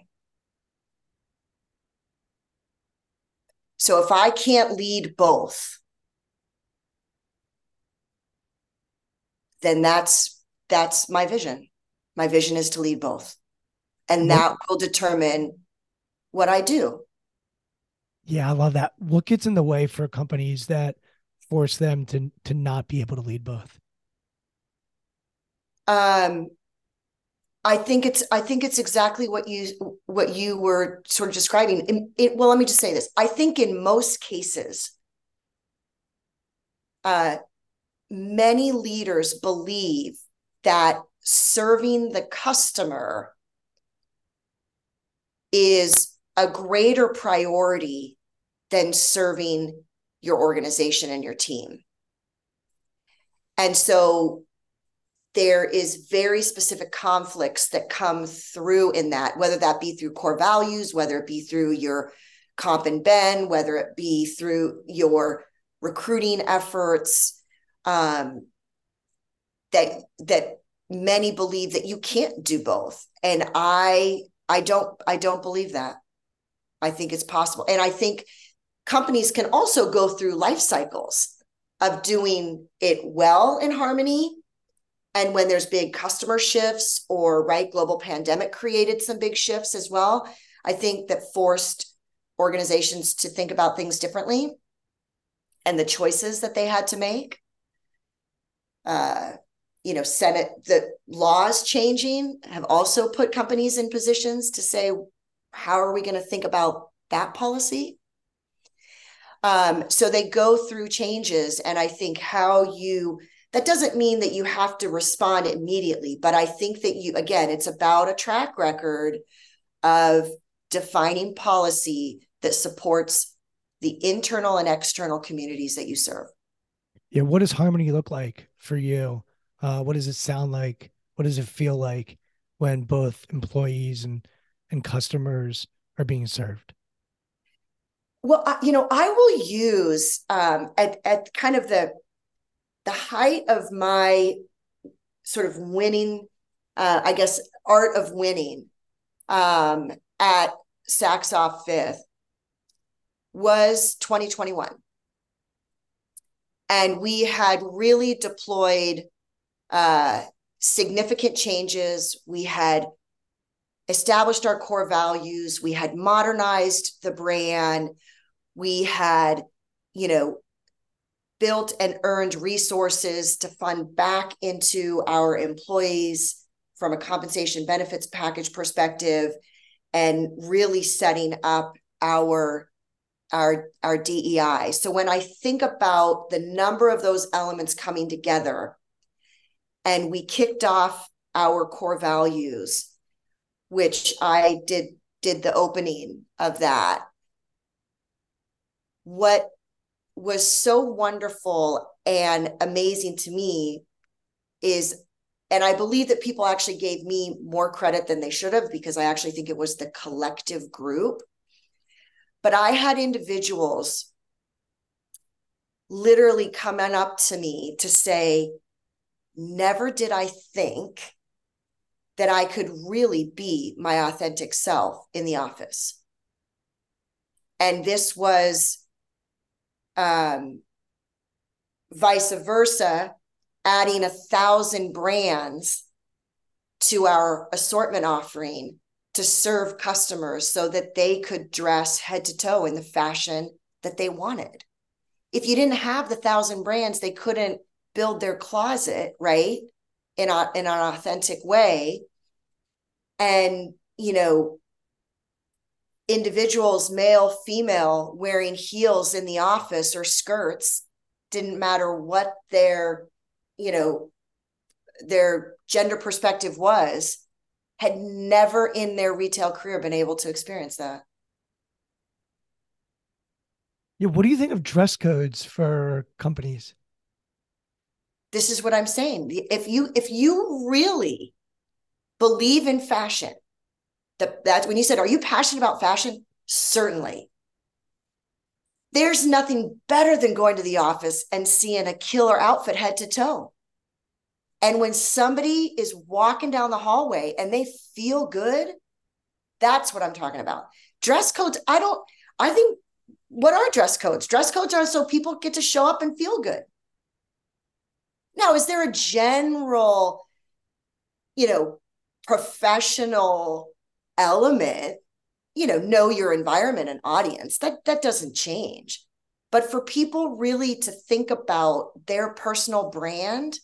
So if I can't lead both, then that's that's my vision. My vision is to lead both. And mm-hmm. that will determine what I do. Yeah, I love that. What gets in the way for companies that force them to to not be able to lead both? Um, I think it's I think it's exactly what you what you were sort of describing. In, it, well, let me just say this. I think in most cases, uh, many leaders believe that serving the customer is a greater priority than serving your organization and your team. And so there is very specific conflicts that come through in that, whether that be through core values, whether it be through your comp and ben, whether it be through your recruiting efforts, um, that that many believe that you can't do both, and I I don't I don't believe that. I think it's possible, and I think companies can also go through life cycles of doing it well in harmony. And when there's big customer shifts or right global pandemic created some big shifts as well i think that forced organizations to think about things differently and the choices that they had to make uh, you know senate the laws changing have also put companies in positions to say how are we going to think about that policy um, so they go through changes. And I think how you, that doesn't mean that you have to respond immediately, but I think that you, again, it's about a track record of defining policy that supports the internal and external communities that you serve. Yeah. What does harmony look like for you? Uh, what does it sound like? What does it feel like when both employees and, and customers are being served? Well, you know, I will use um, at at kind of the the height of my sort of winning, uh, I guess, art of winning um, at Saks Off Fifth was 2021. And we had really deployed uh, significant changes. We had established our core values. We had modernized the brand. We had, you know, built and earned resources to fund back into our employees from a compensation benefits package perspective and really setting up our our our DEI. So when I think about the number of those elements coming together and we kicked off our core values which I did did the opening of that what was so wonderful and amazing to me is and I believe that people actually gave me more credit than they should have because I actually think it was the collective group. But I had individuals literally coming up to me to say, Never did I think that I could really be my authentic self in the office. And this was um, vice versa, adding a thousand brands to our assortment offering to serve customers so that they could dress head to toe in the fashion that they wanted. If you didn't have the thousand brands, they couldn't build their closet, right? In, a, in an authentic way. And, you know, individuals, male, female, wearing heels in the office or skirts, didn't matter what their, you know, their gender perspective was, had never in their retail career been able to experience that. Yeah, what do you think of dress codes for companies? This is what I'm saying. If you if you really believe in fashion, that that's when you said, Are you passionate about fashion? Certainly. There's nothing better than going to the office and seeing a killer outfit head to toe. And when somebody is walking down the hallway and they feel good, that's what I'm talking about. Dress codes, I don't, I think, what are dress codes? Dress codes are so people get to show up and feel good. Now, is there a general, you know, professional element you know know your environment and audience that that doesn't change. But for people really to think about their personal brand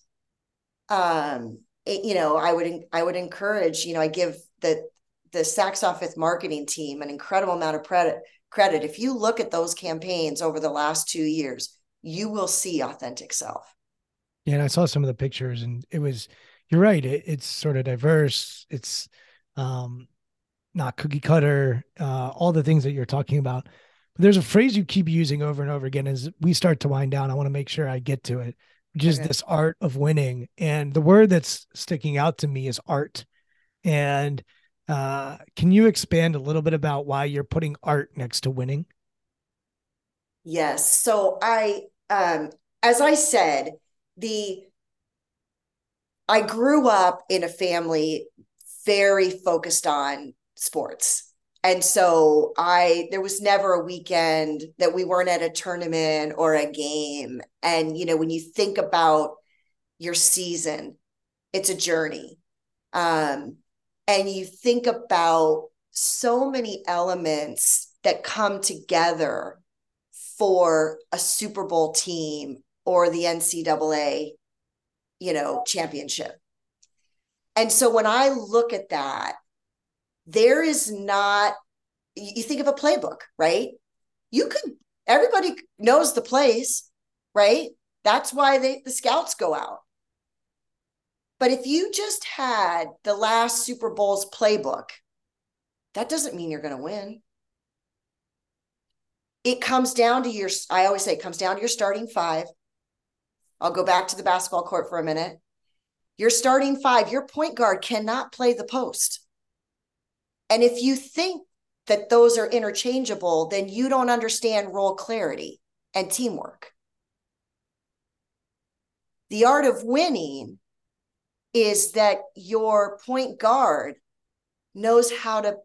um it, you know i would i would encourage you know i give the the Saks Off Fifth marketing team an incredible amount of credit credit. If you look at those campaigns over the last 2 years you will see authentic self. Yeah and i saw some of the pictures and it was you're right it, it's sort of diverse. It's um not cookie cutter, uh, all the things that you're talking about. But there's a phrase you keep using over and over again as we start to wind down. I want to make sure I get to it, which is okay. this art of winning. And the word that's sticking out to me is art. And uh, can you expand a little bit about why you're putting art next to winning? Yes. So I, um, as I said, the I grew up in a family very focused on sports. And so I there was never a weekend that we weren't at a tournament or a game. And you know, when you think about your season, it's a journey. Um, and you think about so many elements that come together for a Super Bowl team or the NCAA, you know, championship. And so when I look at that, there is not you think of a playbook right you could everybody knows the plays right that's why they the scouts go out but if you just had the last super bowl's playbook that doesn't mean you're going to win. It comes down to your, I always say it comes down to your starting five. I'll go back to the basketball court for a minute. Your starting five, your point guard cannot play the post. And if you think that those are interchangeable, then you don't understand role clarity and teamwork. The art of winning is that your point guard knows how to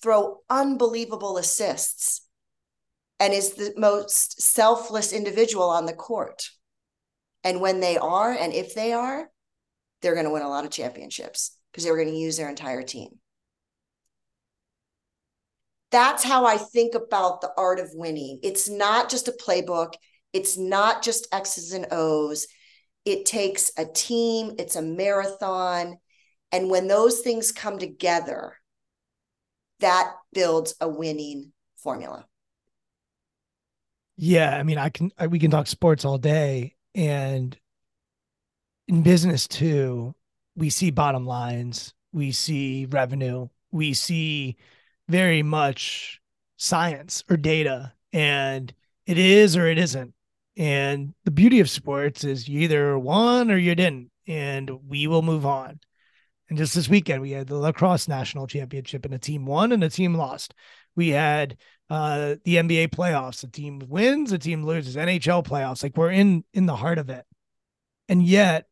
throw unbelievable assists and is the most selfless individual on the court. And when they are, and if they are, they're going to win a lot of championships because they're going to use their entire team. That's how I think about the art of winning. It's not just a playbook, it's not just X's and O's. It takes a team, it's a marathon. And when those things come together, that builds a winning formula. Yeah, I mean, I can I, we can talk sports all day, and in business too, we see bottom lines, we see revenue, we see very much science or data, and it is or it isn't. And the beauty of sports is you either won or you didn't, and we will move on. And just this weekend, we had the lacrosse national championship, and a team won and a team lost. We had uh, the NBA playoffs. A team wins, a team loses. NHL playoffs. Like we're in in the heart of it, and yet,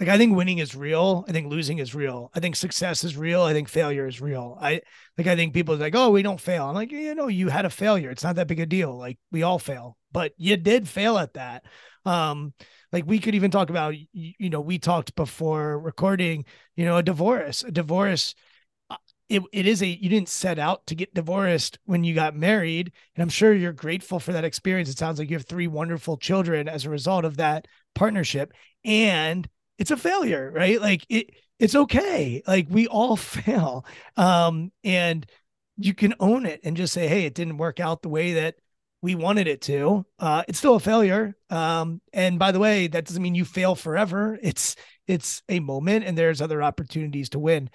like I think winning is real. I think losing is real. I think success is real. I think failure is real. I like. I think people are like, "Oh, we don't fail." I'm like, you know, you had a failure. It's not that big a deal. Like we all fail, but you did fail at that. Um, like we could even talk about you, you know we talked before recording you know a divorce a divorce uh, it, it is a you didn't set out to get divorced when you got married and i'm sure you're grateful for that experience it sounds like you have three wonderful children as a result of that partnership and it's a failure right like it it's okay like we all fail um and you can own it and just say hey it didn't work out the way that we wanted it to. Uh, it's still a failure. Um, and by the way, that doesn't mean you fail forever. It's it's a moment, and there's other opportunities to win.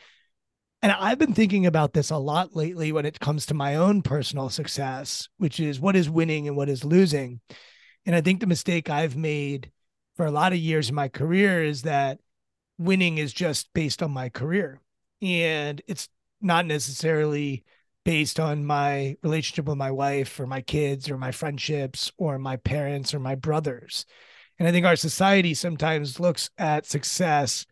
And I've been thinking about this a lot lately when it comes to my own personal success, which is what is winning and what is losing. And I think the mistake I've made for a lot of years in my career is that winning is just based on my career, and it's not necessarily based on my relationship with my wife or my kids or my friendships or my parents or my brothers. And I think our society sometimes looks at success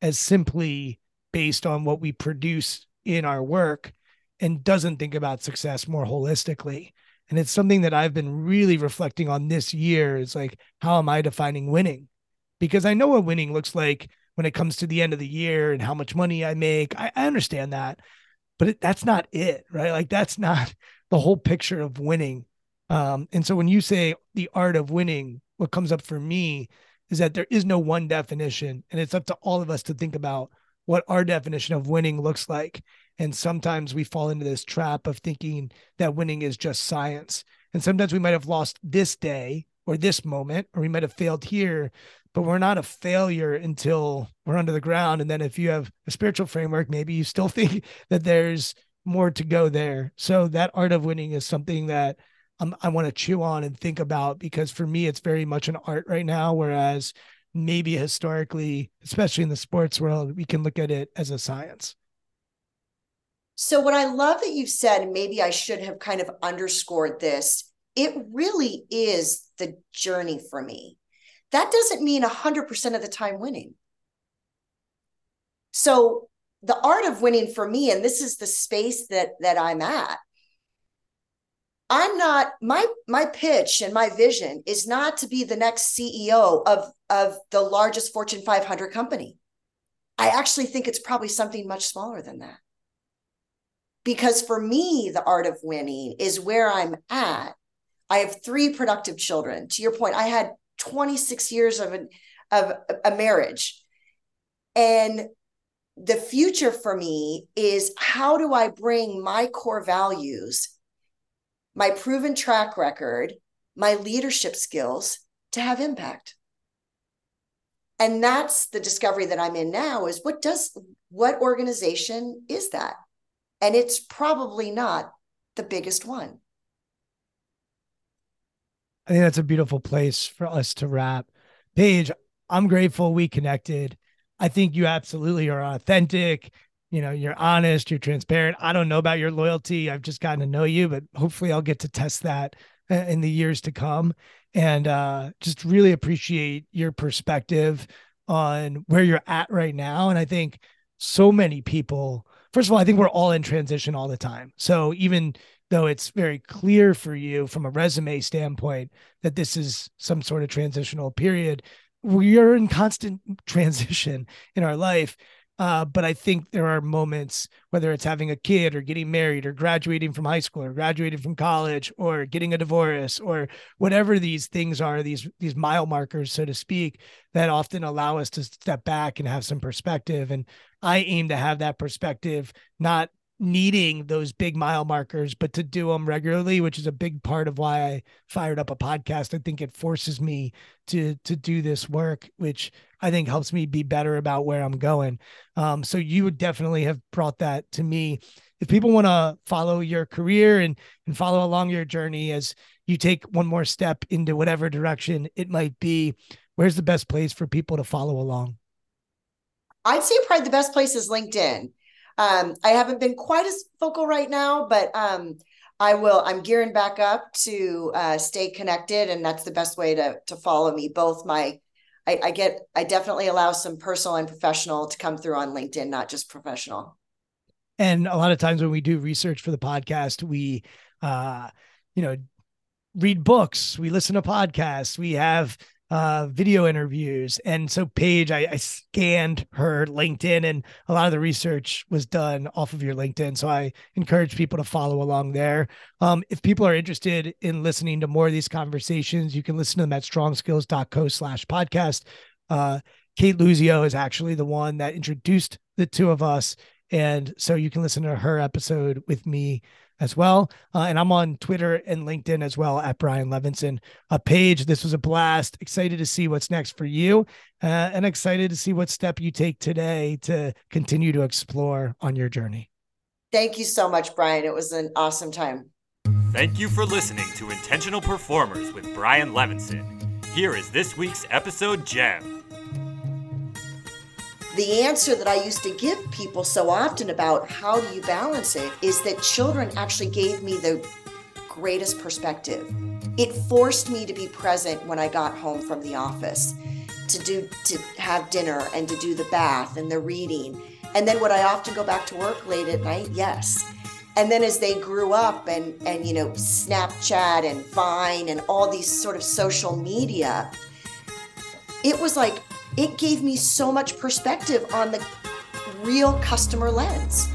as simply based on what we produce in our work and doesn't think about success more holistically. And it's something that I've been really reflecting on this year is like, how am I defining winning? Because I know what winning looks like when it comes to the end of the year and how much money I make. I, I understand that but it, that's not it, right? Like that's not the whole picture of winning. Um, and so when you say the art of winning, what comes up for me is that there is no one definition, and it's up to all of us to think about what our definition of winning looks like. And sometimes we fall into this trap of thinking that winning is just science. And sometimes we might have lost this day or this moment, or we might have failed here, but we're not a failure until we're under the ground. And then if you have a spiritual framework, maybe you still think that there's more to go there. So that art of winning is something that um, I want to chew on and think about because for me, it's very much an art right now. Whereas maybe historically, especially in the sports world, we can look at it as a science. So, what I love that you've said, and maybe I should have kind of underscored this, it really is the journey for me that doesn't mean 100% of the time winning. So the art of winning for me, and this is the space that that I'm at. I'm not my my pitch and my vision is not to be the next CEO of of the largest Fortune 500 company. I actually think it's probably something much smaller than that. Because for me, the art of winning is where I'm at. I have three productive children. To your point, I had 26 years of an of a marriage and the future for me is how do i bring my core values my proven track record my leadership skills to have impact and that's the discovery that i'm in now is what does what organization is that and it's probably not the biggest one. I think that's a beautiful place for us to wrap. Paige, I'm grateful we connected. I think you absolutely are authentic. You know, you're honest, you're transparent. I don't know about your loyalty. I've just gotten to know you, but hopefully I'll get to test that uh, in the years to come. And uh, just really appreciate your perspective on where you're at right now. And I think so many people, first of all, I think we're all in transition all the time. So even though it's very clear for you from a resume standpoint that this is some sort of transitional period, we are in constant transition in our life. Uh, but I think there are moments, whether it's having a kid or getting married or graduating from high school or graduating from college or getting a divorce or whatever these things are, these these mile markers, so to speak, that often allow us to step back and have some perspective. And I aim to have that perspective, not needing those big mile markers, but to do them regularly, which is a big part of why I fired up a podcast. I think it forces me to to do this work, which I think helps me be better about where I'm going. Um, so you would definitely have brought that to me. If people want to follow your career and and follow along your journey as you take one more step into whatever direction it might be, where's the best place for people to follow along? I'd say probably the best place is LinkedIn. Um, I haven't been quite as vocal right now, but um, I will. I'm gearing back up to uh, stay connected, and that's the best way to to follow me. Both my, I, I get, I definitely allow some personal and professional to come through on LinkedIn, not just professional. And a lot of times when we do research for the podcast, we, uh, you know, read books, we listen to podcasts, we have uh, video interviews. And so Paige, I, I, scanned her LinkedIn and a lot of the research was done off of your LinkedIn. So I encourage people to follow along there. Um, if people are interested in listening to more of these conversations, you can listen to them at strongskills.co slash podcast. Uh, Kate Luzio is actually the one that introduced the two of us. And so you can listen to her episode with me as well. Uh, and I'm on Twitter and LinkedIn as well at Brian Levenson. A Paige. this was a blast. Excited to see what's next for you uh, and excited to see what step you take today to continue to explore on your journey. Thank you so much, Brian. It was an awesome time. Thank you for listening to Intentional Performers with Brian Levenson. Here is this week's episode gem the answer that I used to give people so often about how do you balance it is that children actually gave me the greatest perspective. It forced me to be present when I got home from the office, to do to have dinner and to do the bath and the reading. And then would I often go back to work late at night? Yes. And then as they grew up and and you know Snapchat and Vine and all these sort of social media, it was like it gave me so much perspective on the real customer lens.